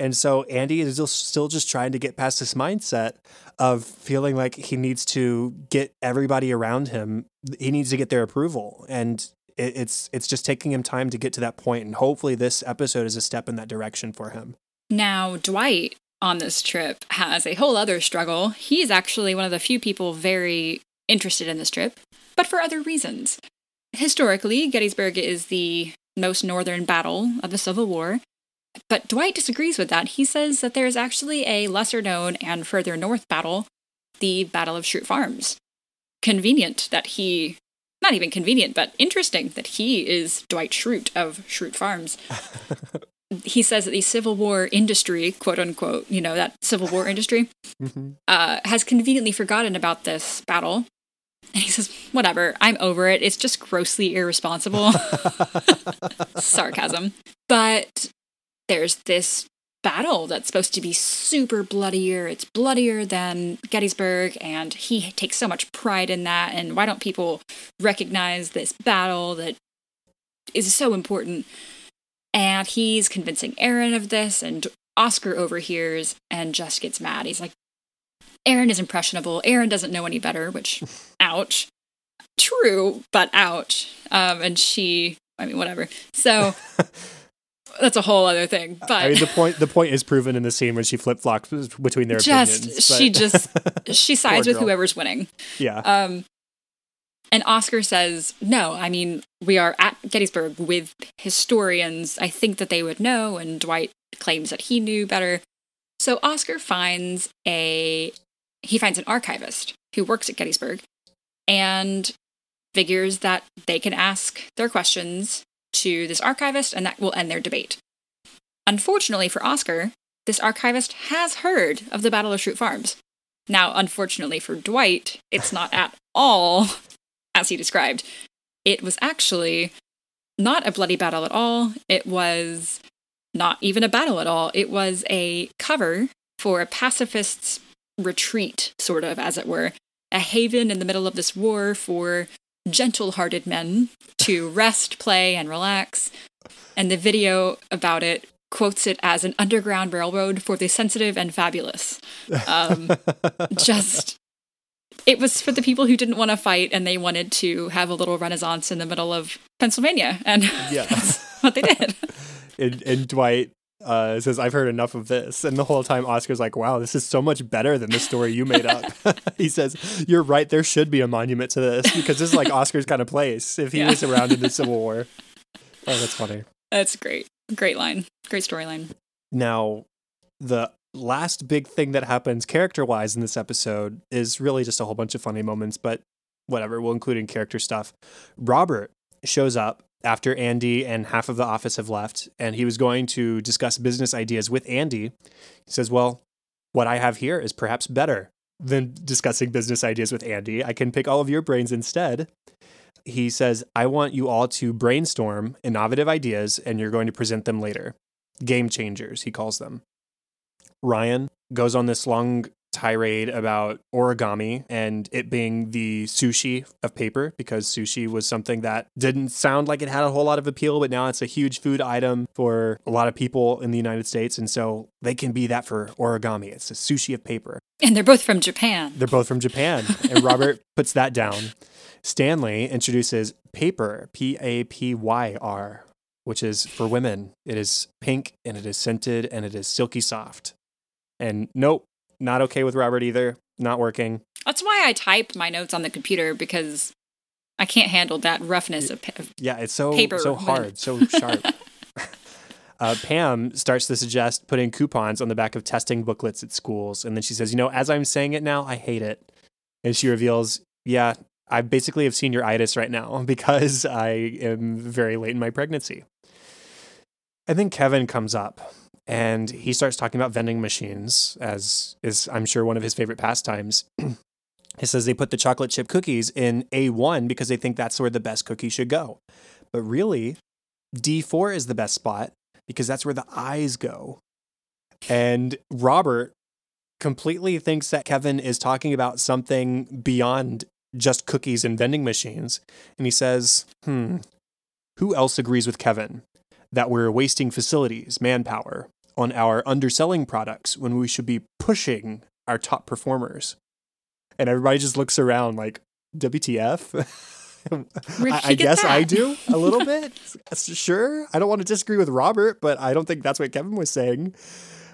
And so Andy is still just trying to get past this mindset of feeling like he needs to get everybody around him, he needs to get their approval. And it's it's just taking him time to get to that point. point and hopefully this episode is a step in that direction for him. Now, Dwight on this trip has a whole other struggle. He's actually one of the few people very interested in this trip, but for other reasons. Historically, Gettysburg is the most northern battle of the Civil War, but Dwight disagrees with that. He says that there is actually a lesser known and further north battle, the Battle of Schrute Farms. Convenient that he, not even convenient, but interesting that he is Dwight Schrute of Schrute Farms. he says that the Civil War industry, quote unquote, you know, that Civil War industry, mm-hmm. uh, has conveniently forgotten about this battle and he says, whatever, I'm over it. It's just grossly irresponsible. Sarcasm. But there's this battle that's supposed to be super bloodier. It's bloodier than Gettysburg, and he takes so much pride in that. And why don't people recognize this battle that is so important? And he's convincing Erin of this, and Oscar overhears and just gets mad. He's like, Erin is impressionable. Erin doesn't know any better, which, ouch. True, but ouch. Um, and she, I mean, whatever. So that's a whole other thing. But I mean, the point the point is proven in the scene when she flip flops between their just, opinions. She just she sides with whoever's winning. Yeah. Um, and Oscar says, "No, I mean, we are at Gettysburg with historians. I think that they would know." And Dwight claims that he knew better. So Oscar finds a he finds an archivist who works at Gettysburg and figures that they can ask their questions to this archivist and that will end their debate. Unfortunately for Oscar, this archivist has heard of the Battle of Schrute Farms. Now, unfortunately for Dwight, it's not at all as he described. It was actually not a bloody battle at all. It was not even a battle at all. It was a cover for a pacifist's retreat, sort of, as it were, a haven in the middle of this war for gentle hearted men to rest, play, and relax. And the video about it quotes it as an underground railroad for the sensitive and fabulous. Um, just, it was for the people who didn't want to fight and they wanted to have a little renaissance in the middle of Pennsylvania. And yeah. that's what they did. and, and Dwight uh, says, I've heard enough of this. And the whole time, Oscar's like, wow, this is so much better than the story you made up. he says, You're right. There should be a monument to this because this is like Oscar's kind of place if he yeah. was around in the Civil War. Oh, that's funny. That's great. Great line. Great storyline. Now, the last big thing that happens character wise in this episode is really just a whole bunch of funny moments, but whatever, we'll include in character stuff. Robert shows up after Andy and half of the office have left, and he was going to discuss business ideas with Andy. He says, Well, what I have here is perhaps better than discussing business ideas with Andy. I can pick all of your brains instead. he says, I want you all to brainstorm innovative ideas and you're going to present them later. Game changers, he calls them. Ryan goes on this long tirade about origami and it being the sushi of paper because sushi was something that didn't sound like it had a whole lot of appeal, but now it's a huge food item for a lot of people in the United States. And so they can be that for origami. It's a sushi of paper. And they're both from Japan. They're both from Japan. And Robert puts that down. Stanley introduces paper, P A P Y R, which is for women. It is pink and it is scented and it is silky soft. And nope, not okay with Robert either. Not working. That's why I type my notes on the computer because I can't handle that roughness of, pa- Yeah, it's so Paper so hard, so sharp. Uh, Pam starts to suggest putting coupons on the back of testing booklets at schools, and then she says, "You know, as I'm saying it now, I hate it." And she reveals, "Yeah, I basically have senioritis right now because I am very late in my pregnancy." And then Kevin comes up, and he starts talking about vending machines, as is I'm sure one of his favorite pastimes. he says they put the chocolate chip cookies in A1 because they think that's where the best cookie should go. But really, D4 is the best spot because that's where the eyes go. And Robert completely thinks that Kevin is talking about something beyond just cookies and vending machines. And he says, hmm, who else agrees with Kevin that we're wasting facilities, manpower on our underselling products when we should be pushing our top performers? And everybody just looks around like, WTF? I, I guess I do a little bit. sure. I don't want to disagree with Robert, but I don't think that's what Kevin was saying.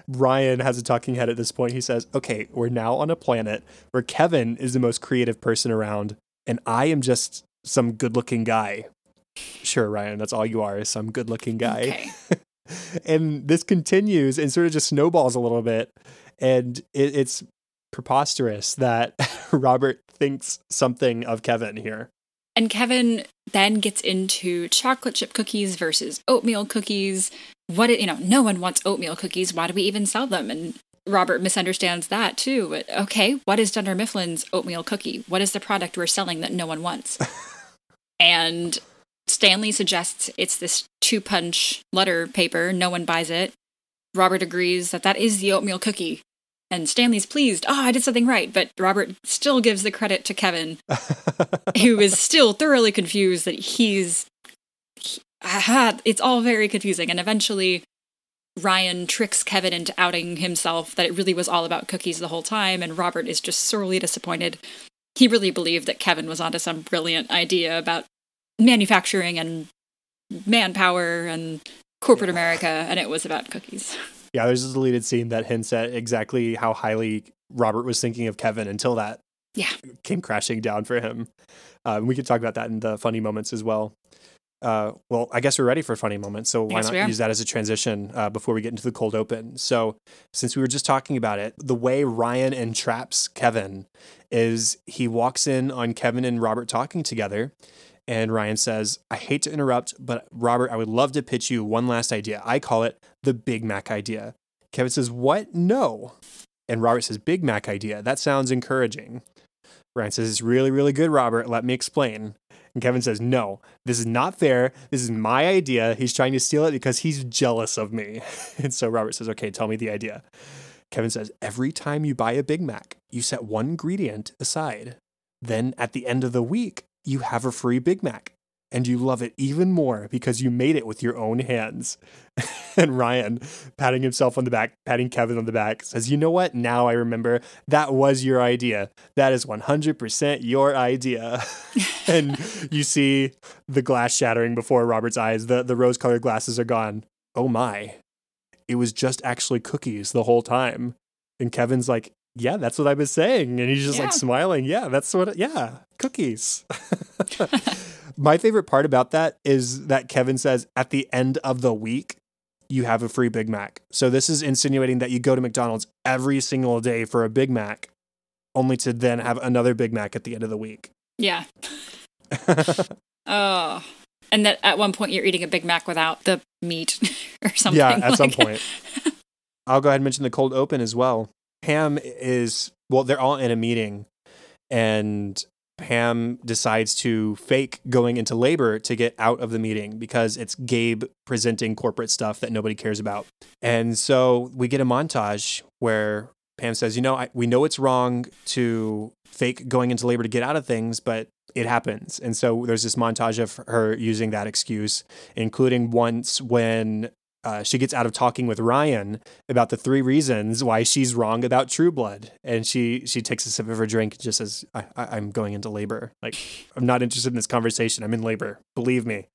Ryan has a talking head at this point. He says, Okay, we're now on a planet where Kevin is the most creative person around, and I am just some good looking guy. Sure, Ryan, that's all you are is some good looking guy. Okay. and this continues and sort of just snowballs a little bit. And it, it's preposterous that Robert thinks something of Kevin here. And Kevin then gets into chocolate chip cookies versus oatmeal cookies. What you know, no one wants oatmeal cookies. Why do we even sell them? And Robert misunderstands that too. But okay, what is Dunder Mifflin's oatmeal cookie? What is the product we're selling that no one wants? and Stanley suggests it's this two punch letter paper. No one buys it. Robert agrees that that is the oatmeal cookie. And Stanley's pleased. Oh, I did something right. But Robert still gives the credit to Kevin, who is still thoroughly confused that he's. he- aha, it's all very confusing. And eventually, Ryan tricks Kevin into outing himself that it really was all about cookies the whole time. And Robert is just sorely disappointed. He really believed that Kevin was onto some brilliant idea about manufacturing and manpower and corporate America, and it was about cookies. Yeah, there's a deleted scene that hints at exactly how highly Robert was thinking of Kevin until that Yeah. came crashing down for him. Uh, we could talk about that in the funny moments as well. Uh, well, I guess we're ready for funny moments, so why Yes, not use that as a transition uh, before we get into the cold open? So, since we were just talking about it, the way Ryan entraps Kevin is he walks in on Kevin and Robert talking together, and Ryan says, I hate to interrupt, but Robert, I would love to pitch you one last idea. I call it the Big Mac idea. Kevin says, What? No. And Robert says, Big Mac idea. That sounds encouraging. Ryan says, It's really, really good, Robert. Let me explain. And Kevin says, No, this is not fair. This is my idea. He's trying to steal it because he's jealous of me. And so Robert says, Okay, tell me the idea. Kevin says, Every time you buy a Big Mac, you set one ingredient aside. Then at the end of the week, you have a free Big Mac. And you love it even more because you made it with your own hands. and Ryan, patting himself on the back, patting Kevin on the back, says, You know what? Now I remember that was your idea. That is 100% your idea. and you see the glass shattering before Robert's eyes. The, the rose colored glasses are gone. Oh my. It was just actually cookies the whole time. And Kevin's like, Yeah, that's what I was saying. And he's just Yeah. like smiling. Yeah, that's what, yeah, cookies. My favorite part about that is that Kevin says at the end of the week, you have a free Big Mac. So this is insinuating that you go to McDonald's every single day for a Big Mac, only to then have another Big Mac at the end of the week. Yeah. Oh. And that at one point you're eating a Big Mac without the meat or something. yeah, at some point. I'll go ahead and mention the cold open as well. Pam is, well, they're all in a meeting and Pam decides to fake going into labor to get out of the meeting because it's Gabe presenting corporate stuff that nobody cares about. And so we get a montage where Pam says, You know, I, we know it's wrong to fake going into labor to get out of things, but it happens. And so there's this montage of her using that excuse, including once when uh, she gets out of talking with Ryan about the three reasons why she's wrong about True Blood, and she she takes a sip of her drink and just says, I, I, "I'm going into labor. Like I'm not interested in this conversation. I'm in labor. Believe me."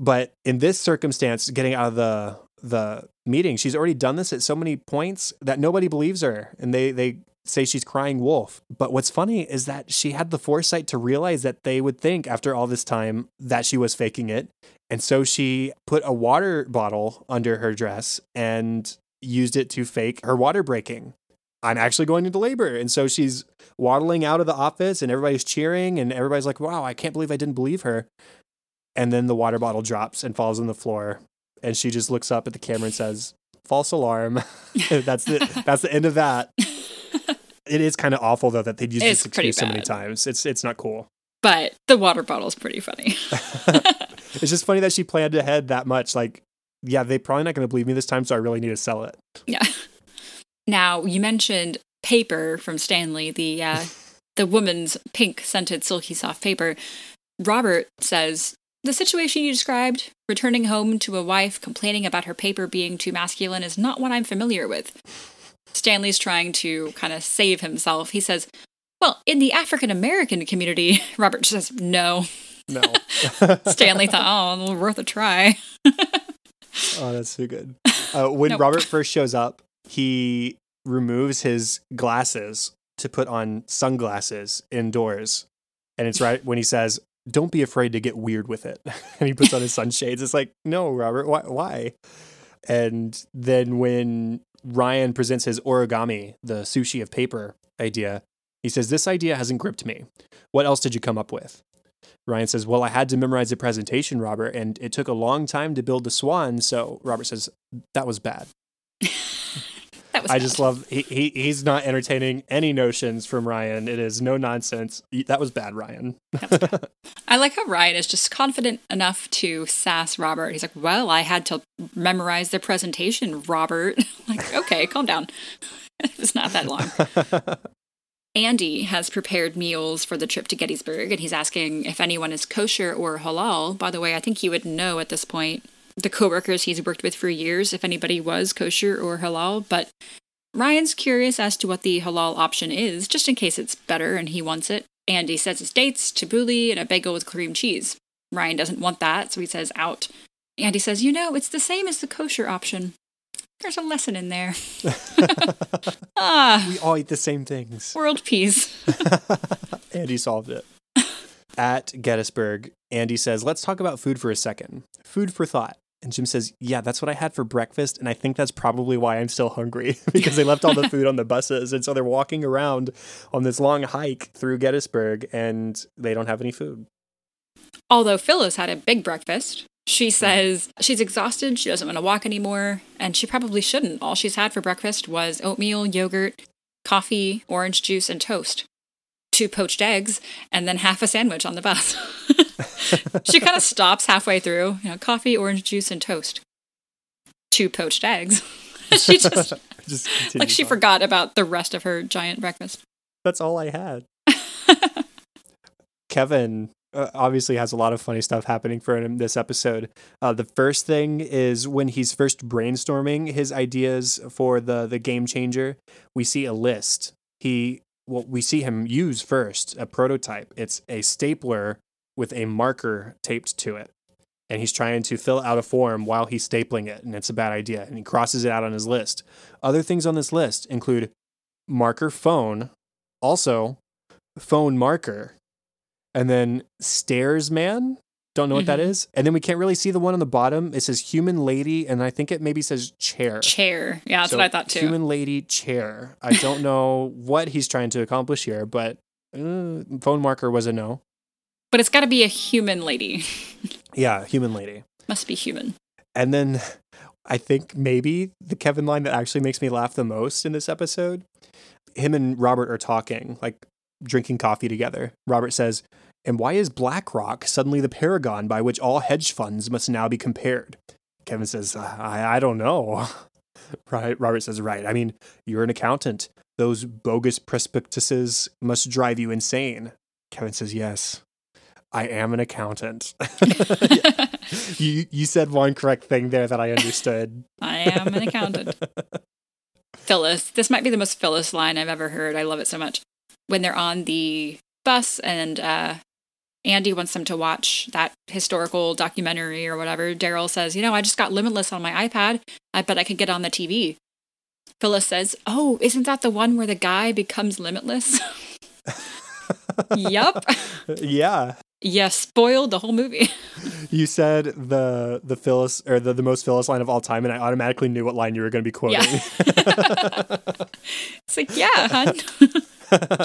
But in this circumstance, getting out of the the meeting, she's already done this at so many points that nobody believes her, and they they say she's crying wolf. But what's funny is that she had the foresight to realize that they would think after all this time that she was faking it. And so she put a water bottle under her dress and used it to fake her water breaking. I'm actually going into labor. And so she's waddling out of the office and everybody's cheering and everybody's like, wow, I can't believe I didn't believe her. And then the water bottle drops and falls on the floor. And she just looks up at the camera and says, false alarm. that's the that's the end of that. It is kind of awful though that they'd use It's this excuse so many times. It's it's not cool. But the water bottle's pretty funny. It's just funny that she planned ahead that much. Like, yeah, they probably not going to believe me this time, so I really need to sell it. yeah. Now you mentioned paper from Stanley, the uh, the woman's pink scented silky soft paper. Robert says the situation you described, returning home to a wife complaining about her paper being too masculine, is not what I'm familiar with. Stanley's trying to kind of save himself. He says, "Well, in the African American community," Robert says, "No." No. Stanley thought, "Oh, worth a try." oh, that's so good. Uh, when Nope. Robert first shows up, he removes his glasses to put on sunglasses indoors. And it's right when he says, Don't be afraid to get weird with it. and he puts on his sunshades. It's like, No, Robert, why? why? And then when Ryan presents his origami, the sushi of paper idea, he says, This idea hasn't gripped me. What else did you come up with? Ryan says, Well, I had to memorize the presentation, Robert, and it took a long time to build the swan. So Robert says, That was bad. That was I bad. just love, he, he, he's not entertaining any notions from Ryan. It is no nonsense. That was bad, Ryan. I like how Ryan is just confident enough to sass Robert. He's like, "Well, I had to memorize the presentation, Robert." like, okay, calm down. it's not that long. Andy has prepared meals for the trip to Gettysburg, and he's asking if anyone is kosher or halal. By the way, I think he would know at this point. The coworkers he's worked with for years, if anybody was kosher or halal, but Ryan's curious as to what the halal option is, just in case it's better and he wants it. Andy says it's dates, tabbouleh, and a bagel with cream cheese. Ryan doesn't want that, so he says out. Andy says, You know, it's the same as the kosher option. There's a lesson in there. ah, we all eat the same things. world peace. Andy solved it. At Gettysburg, Andy says, Let's talk about food for a second. Food for thought. And Jim says, Yeah, that's what I had for breakfast. And I think that's probably why I'm still hungry because they left all the food on the buses. And so they're walking around on this long hike through Gettysburg and they don't have any food. Although Phyllis had a big breakfast, she says she's exhausted, she doesn't want to walk anymore, and she probably shouldn't. All she's had for breakfast was oatmeal, yogurt, coffee, orange juice, and toast. Two poached eggs, and then half a sandwich on the bus. she kind of stops halfway through, you know, coffee, orange juice, and toast. Two poached eggs. she just, Just like, she on. forgot about the rest of her giant breakfast. That's all I had. Kevin uh, obviously has a lot of funny stuff happening for him this episode. Uh, the first thing is when he's first brainstorming his ideas for the the game changer. We see a list. He well, we see him use first a prototype. It's a stapler with a marker taped to it. And he's trying to fill out a form while he's stapling it, and it's a bad idea. And he crosses it out on his list. Other things on this list include marker phone, also phone marker, and then stairs man. Don't know what that Mhm. is. And then we can't really see the one on the bottom. It says human lady, and I think it maybe says chair. Chair. Yeah, that's So, what I thought too. Human lady chair. I don't know what he's trying to accomplish here, but uh, phone marker was a no. But it's got to be a human lady. Yeah, human lady. Must be human. And then I think maybe the Kevin line that actually makes me laugh the most in this episode, him and Robert are talking. Like drinking coffee together. Robert says, And why is BlackRock suddenly the paragon by which all hedge funds must now be compared? Kevin says, uh, I, I don't know. right. Robert says, Right. I mean, you're an accountant. Those bogus prospectuses must drive you insane. Kevin says, Yes. I am an accountant. you you said one correct thing there that I understood. I am an accountant. Phyllis, this might be the most Phyllis line I've ever heard. I love it so much. When they're on the bus and uh, Andy wants them to watch that historical documentary or whatever, Darryl says, You know, I just got Limitless on my iPad. I bet I could get on the TV. Phyllis says, Oh, isn't that the one where the guy becomes limitless? yep. Yeah. Yeah, spoiled the whole movie. you said the the Phyllis or the, the most Phyllis line of all time, and I automatically knew what line you were going to be quoting. Yeah. it's like, yeah, hun.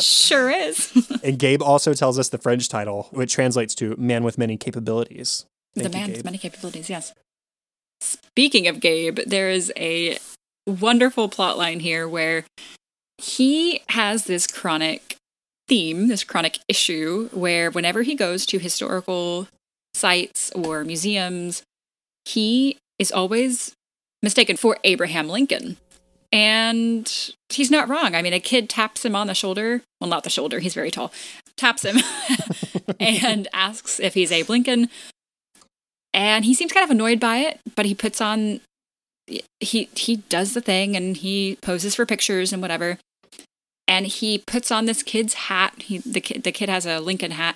Sure is. and Gabe also tells us the French title, which translates to "Man with Many Capabilities." Thank the you, man with many capabilities. Yes. Speaking of Gabe, there is a wonderful plot line here where he has this chronic theme, this chronic issue, where whenever he goes to historical sites or museums, he is always mistaken for Abraham Lincoln. And he's not wrong. I mean, a kid taps him on the shoulder. Well, not the shoulder, he's very tall. Taps him and asks if he's Abe Lincoln. And he seems kind of annoyed by it, but he puts on he he does the thing and he poses for pictures and whatever and he puts on this kid's hat. He, the kid, the kid has a Lincoln hat,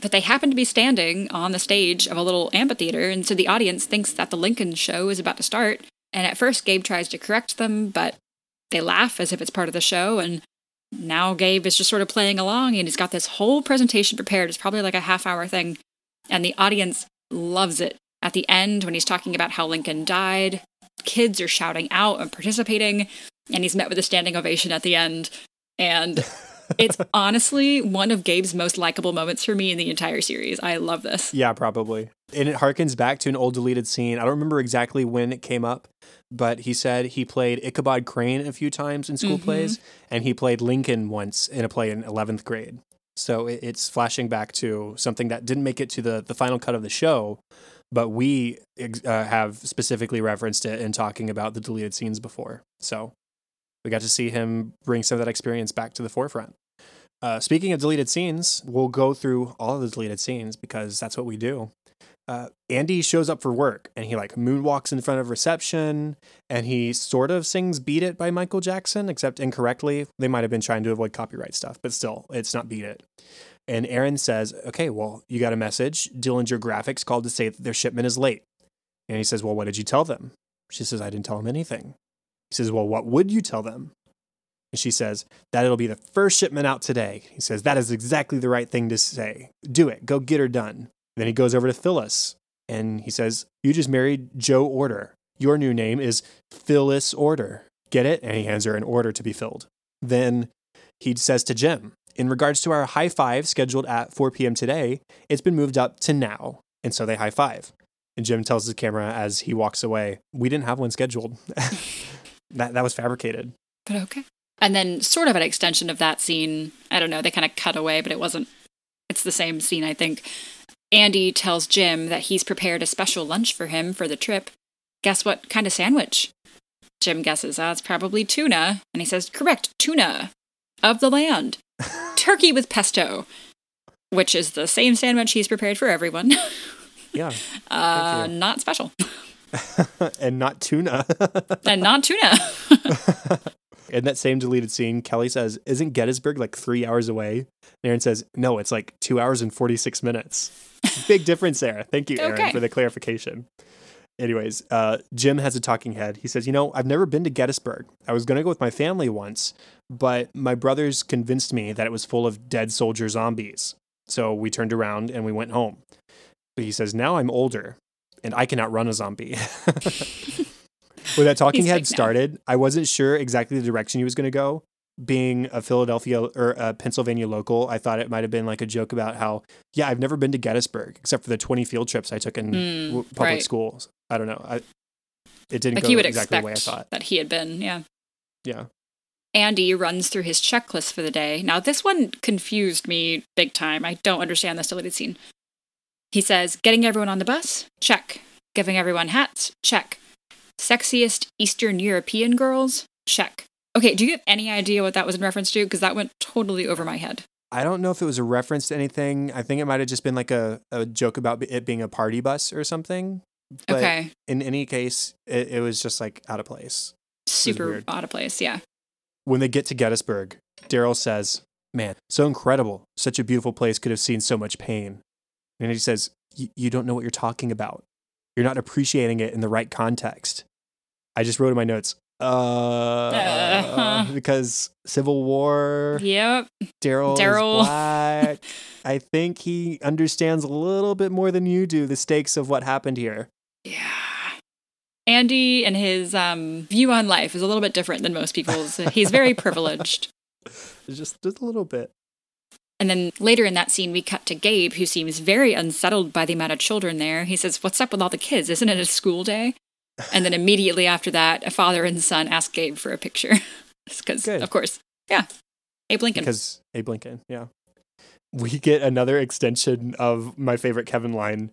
but they happen to be standing on the stage of a little amphitheater, and so the audience thinks that the Lincoln show is about to start. And at first, Gabe tries to correct them, but they laugh as if it's part of the show. And now Gabe is just sort of playing along, and he's got this whole presentation prepared. It's probably like a half hour thing, and the audience loves it. At the end, when he's talking about how Lincoln died, kids are shouting out and participating and he's met with a standing ovation at the end. And it's honestly one of Gabe's most likable moments for me in the entire series. I love this. Yeah, probably. And it harkens back to an old deleted scene. I don't remember exactly when it came up, but he said he played Ichabod Crane a few times in school mm-hmm. plays, and he played Lincoln once in a play in 11th grade. So it's flashing back to something that didn't make it to the, the final cut of the show, but we uh, have specifically referenced it in talking about the deleted scenes before. So we got to see him bring some of that experience back to the forefront. Uh, speaking of deleted scenes, we'll go through all of the deleted scenes because that's what we do. Uh, Andy shows up for work and he like moonwalks in front of reception and he sort of sings Beat It by Michael Jackson, except incorrectly. They might have been trying to avoid copyright stuff, but still, it's not Beat It. And Erin says, Okay, well, you got a message. Dillinger Graphics called to say that their shipment is late. And he says, Well, what did you tell them? She says, I didn't tell them anything. He says, Well, what would you tell them? And she says, That it'll be the first shipment out today. He says, That is exactly the right thing to say. Do it. Go get her done. Then he goes over to Phyllis and he says, You just married Joe Order. Your new name is Phyllis Order. Get it? And he hands her an order to be filled. Then he says to Jim, In regards to our high five scheduled at 4 p.m. today, it's been moved up to now. And so they high five. And Jim tells the camera as he walks away, We didn't have one scheduled. that that was fabricated. But okay. And then sort of an extension of that scene, I don't know, they kind of cut away, but it wasn't it's the same scene, I think. Andy tells Jim that he's prepared a special lunch for him for the trip. Guess what kind of sandwich? Jim guesses, oh, it's probably tuna. And he says, correct, tuna of the land. Turkey with pesto, which is the same sandwich he's prepared for everyone. yeah. Uh, not special. and not tuna. and not tuna. In that same deleted scene, Kelly says, Isn't Gettysburg like three hours away? And Erin says, No, it's like two hours and 46 minutes. Big difference there. Thank you, Erin, okay. for the clarification. Anyways, uh, Jim has a talking head. He says, You know, I've never been to Gettysburg. I was going to go with my family once, but my brothers convinced me that it was full of dead soldier zombies. So we turned around and we went home. But he says, Now I'm older and I cannot run a zombie. when that talking head started, I wasn't sure exactly the direction he was going to go. Being a Philadelphia or a Pennsylvania local, I thought it might have been like a joke about how, yeah, I've never been to Gettysburg except for the 20 field trips I took in mm, public right. schools. I don't know. I, it didn't like go exactly the way I thought. That he had been, yeah. Yeah. Andy runs through his checklist for the day. Now, this one confused me big time. I don't understand this deleted scene. He says, Getting everyone on the bus? Check. Giving everyone hats? Check. Sexiest Eastern European girls? Check. Okay, do you have any idea what that was in reference to? Because that went totally over my head. I don't know if it was a reference to anything. I think it might have just been like a, a joke about it being a party bus or something. But okay. in any case, it, it was just like out of place. Super out of place, yeah. When they get to Gettysburg, Darryl says, Man, so incredible. Such a beautiful place could have seen so much pain. And he says, You don't know what you're talking about. You're not appreciating it in the right context. I just wrote in my notes, uh, Uh-huh. because Civil War, Yep. Darryl Darryl. black. I think he understands a little bit more than you do the stakes of what happened here. Yeah. Andy and his um, view on life is a little bit different than most people's. He's very privileged. Just, just a little bit. And then later in that scene, we cut to Gabe, who seems very unsettled by the amount of children there. He says, What's up with all the kids? Isn't it a school day? And then immediately after that, a father and son ask Gabe for a picture. Because, of course, yeah, Abe Lincoln. Because Abe Lincoln, yeah. We get another extension of my favorite Kevin line.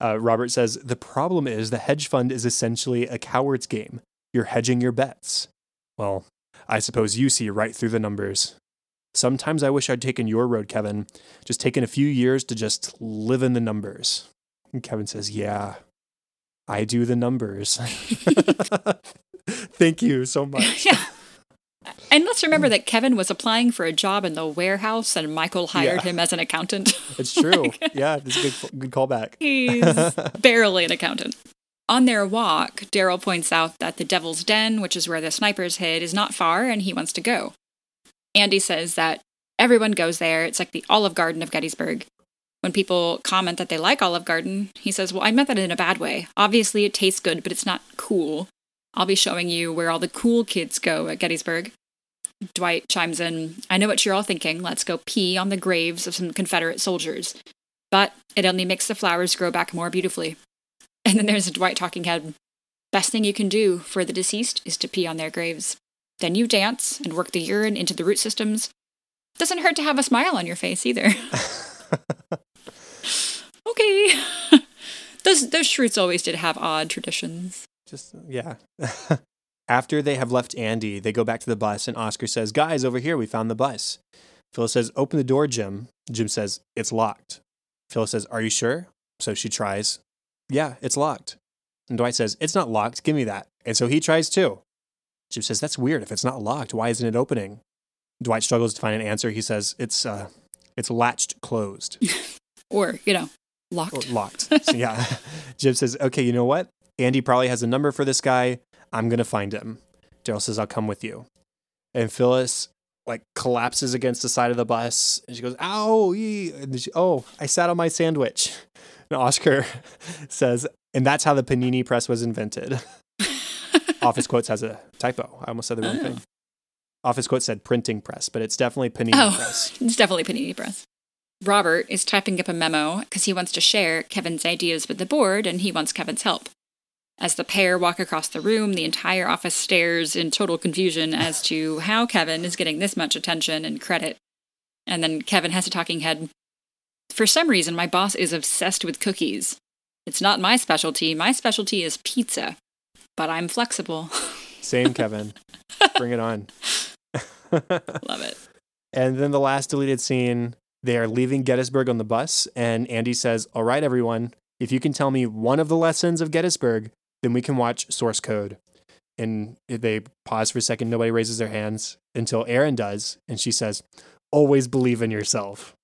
Uh, Robert says, The problem is the hedge fund is essentially a coward's game. You're hedging your bets. Well, I suppose you see right through the numbers. Sometimes I wish I'd taken your road, Kevin. Just taken a few years to just live in the numbers. And Kevin says, Yeah, I do the numbers. Thank you so much. yeah. And let's remember that Kevin was applying for a job in the warehouse and Michael hired Yeah. him as an accountant. It's true. yeah, it's a good, good callback. He's barely an accountant. On their walk, Darryl points out that the Devil's Den, which is where the snipers hid, is not far and he wants to go. Andy says that everyone goes there. It's like the Olive Garden of Gettysburg. When people comment that they like Olive Garden, he says, Well, I meant that in a bad way. Obviously, it tastes good, but it's not cool. I'll be showing you where all the cool kids go at Gettysburg. Dwight chimes in, I know what you're all thinking. Let's go pee on the graves of some Confederate soldiers. But it only makes the flowers grow back more beautifully. And then there's a Dwight talking head. Best thing you can do for the deceased is to pee on their graves. Then you dance and work the urine into the root systems. Doesn't hurt to have a smile on your face either. okay. those those Schrutes always did have odd traditions. Just yeah. After they have left Andy, they go back to the bus, and Oscar says, "Guys, over here, we found the bus." Phyllis says, "Open the door, Jim." Jim says, "It's locked." Phyllis says, "Are you sure?" So she tries. Yeah, it's locked. And Dwight says, "It's not locked. Give me that." And so he tries too. Jim says, "That's weird. If it's not locked, why isn't it opening?" Dwight struggles to find an answer. He says, "It's uh, it's latched closed." Or, you know, locked. locked. So, yeah. Jim says, okay, you know what? Andy probably has a number for this guy. I'm going to find him. Darryl says, I'll come with you. And Phyllis like collapses against the side of the bus and she goes, ow, ee," and she, oh, I sat on my sandwich. And Oscar says, and that's how the panini press was invented. Office Quotes has a typo. I almost said the wrong Oh. thing. Office Quotes said printing press, but it's definitely panini Oh. press. It's definitely Panini Press. Robert is typing up a memo because he wants to share Kevin's ideas with the board and he wants Kevin's help. As the pair walk across the room, the entire office stares in total confusion as to how Kevin is getting this much attention and credit. And then Kevin has a talking head. For some reason, my boss is obsessed with cookies. It's not my specialty. My specialty is pizza. But I'm flexible. Same, Kevin. Bring it on. Love it. And then the last deleted scene, they are leaving Gettysburg on the bus, and Andy says, All right, everyone, if you can tell me one of the lessons of Gettysburg, then we can watch source code. And they pause for a second, nobody raises their hands until Erin does, and she says, Always believe in yourself.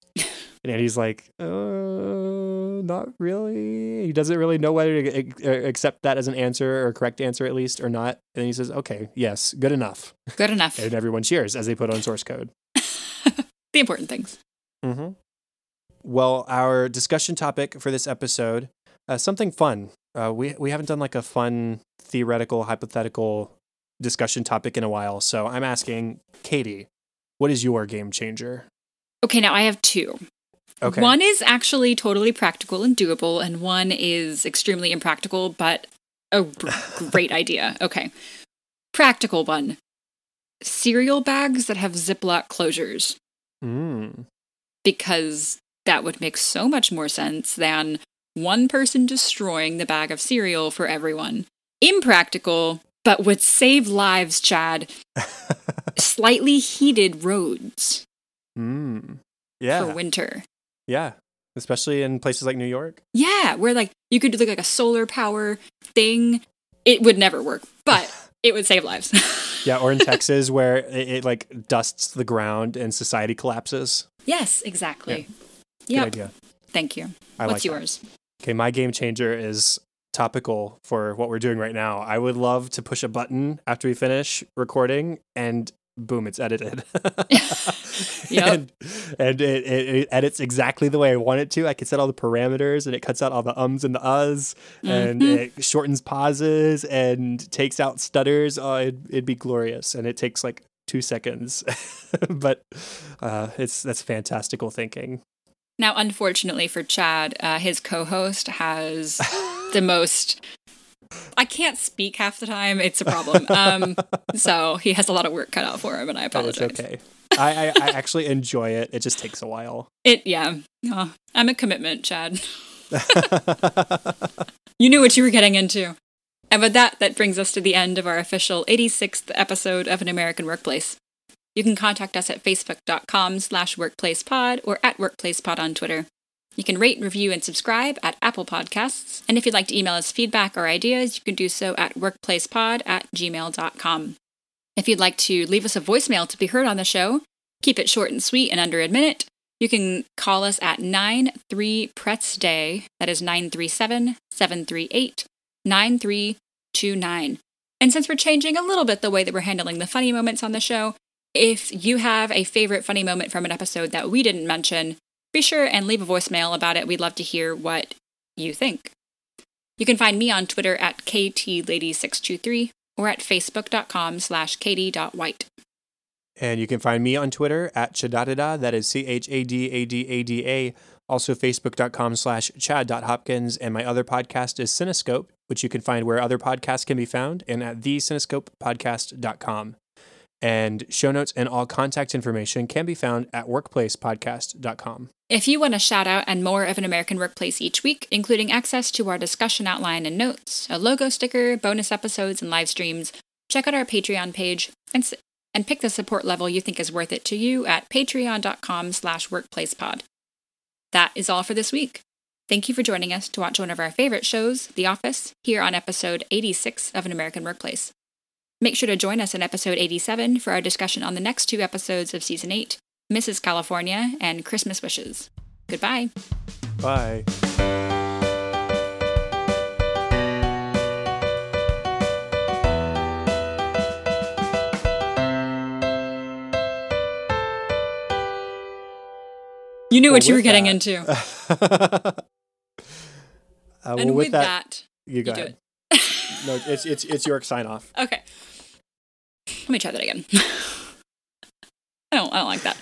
And Andy's like, uh, not really. He doesn't really know whether to accept that as an answer or a correct answer, at least, or not. And then he says, okay, yes, good enough. Good enough. And everyone cheers as they put on source code. the important things. Mm-hmm. Well, our discussion topic for this episode, uh, something fun. Uh, we we haven't done like a fun theoretical, hypothetical discussion topic in a while. So I'm asking Katie, what is your game changer? Okay, now I have two. Okay. One is actually totally practical and doable, and one is extremely impractical, but a gr- great idea. Okay. Practical one. cereal bags that have Ziploc closures Mm. because that would make so much more sense than one person destroying the bag of cereal for everyone. Impractical, but would save lives, Chad. Slightly heated roads mm. Yeah. for winter. Yeah. Especially in places like New York. Yeah, where like you could do like a solar power thing. It would never work, but it would save lives. Yeah. Or in Texas where it, it like dusts the ground and society collapses. yes, exactly. Good Yep. idea. Thank you. I What's like that. yours? Okay, my game changer is topical for what we're doing right now. I would love to push a button after we finish recording and boom, it's edited. Yep. And, and it, it, it edits exactly the way I want it to. I can set all the parameters and it cuts out all the ums and the uhs and Mm-hmm. it shortens pauses and takes out stutters. Oh, it'd, it'd be glorious. And it takes like two seconds. but uh, it's that's fantastical thinking. Now, unfortunately for Chad, uh, his co-host has the most. I can't speak half the time. It's a problem. Um, so he has a lot of work cut out for him, and I it's apologize. okay. I, I, I actually enjoy it. It just takes a while. It yeah. Oh, I'm a commitment, Chad. You knew what you were getting into. And with that, that brings us to the end of our official 86th episode of An American Workplace. You can contact us at facebook.com slash workplacepod or at workplacepod on Twitter. You can rate, review, and subscribe at Apple Podcasts. And if you'd like to email us feedback or ideas, you can do so at workplacepod at gmail.com. If you'd like to leave us a voicemail to be heard on the show, keep it short and sweet and under a minute, you can call us at 93 Pretz Day. That is 937 738 9329. And since we're changing a little bit the way that we're handling the funny moments on the show, if you have a favorite funny moment from an episode that we didn't mention, be sure and leave a voicemail about it. We'd love to hear what you think. You can find me on Twitter at KTLady623 or at facebook.com slash katie.white. And you can find me on Twitter at Chadadada. That is C H A D A D A D A. Also, facebook.com slash chad.hopkins. And my other podcast is Cinescope, which you can find where other podcasts can be found and at thecinescopepodcast.com. And show notes and all contact information can be found at workplacepodcast.com. If you want a shout out and more of an American workplace each week, including access to our discussion outline and notes, a logo sticker, bonus episodes, and live streams, check out our Patreon page and, s- and pick the support level you think is worth it to you at patreon.com slash workplacepod. That is all for this week. Thank you for joining us to watch one of our favorite shows, The Office, here on episode 86 of An American Workplace. Make sure to join us in episode 87 for our discussion on the next two episodes of season 8, Mrs. California and Christmas Wishes. Goodbye. Bye. You knew what you were getting that- into. uh, well, and with with that, that, you go do ahead. No, it's it's it's your sign off. okay. Let me try that again. Oh, I don't I don't like that.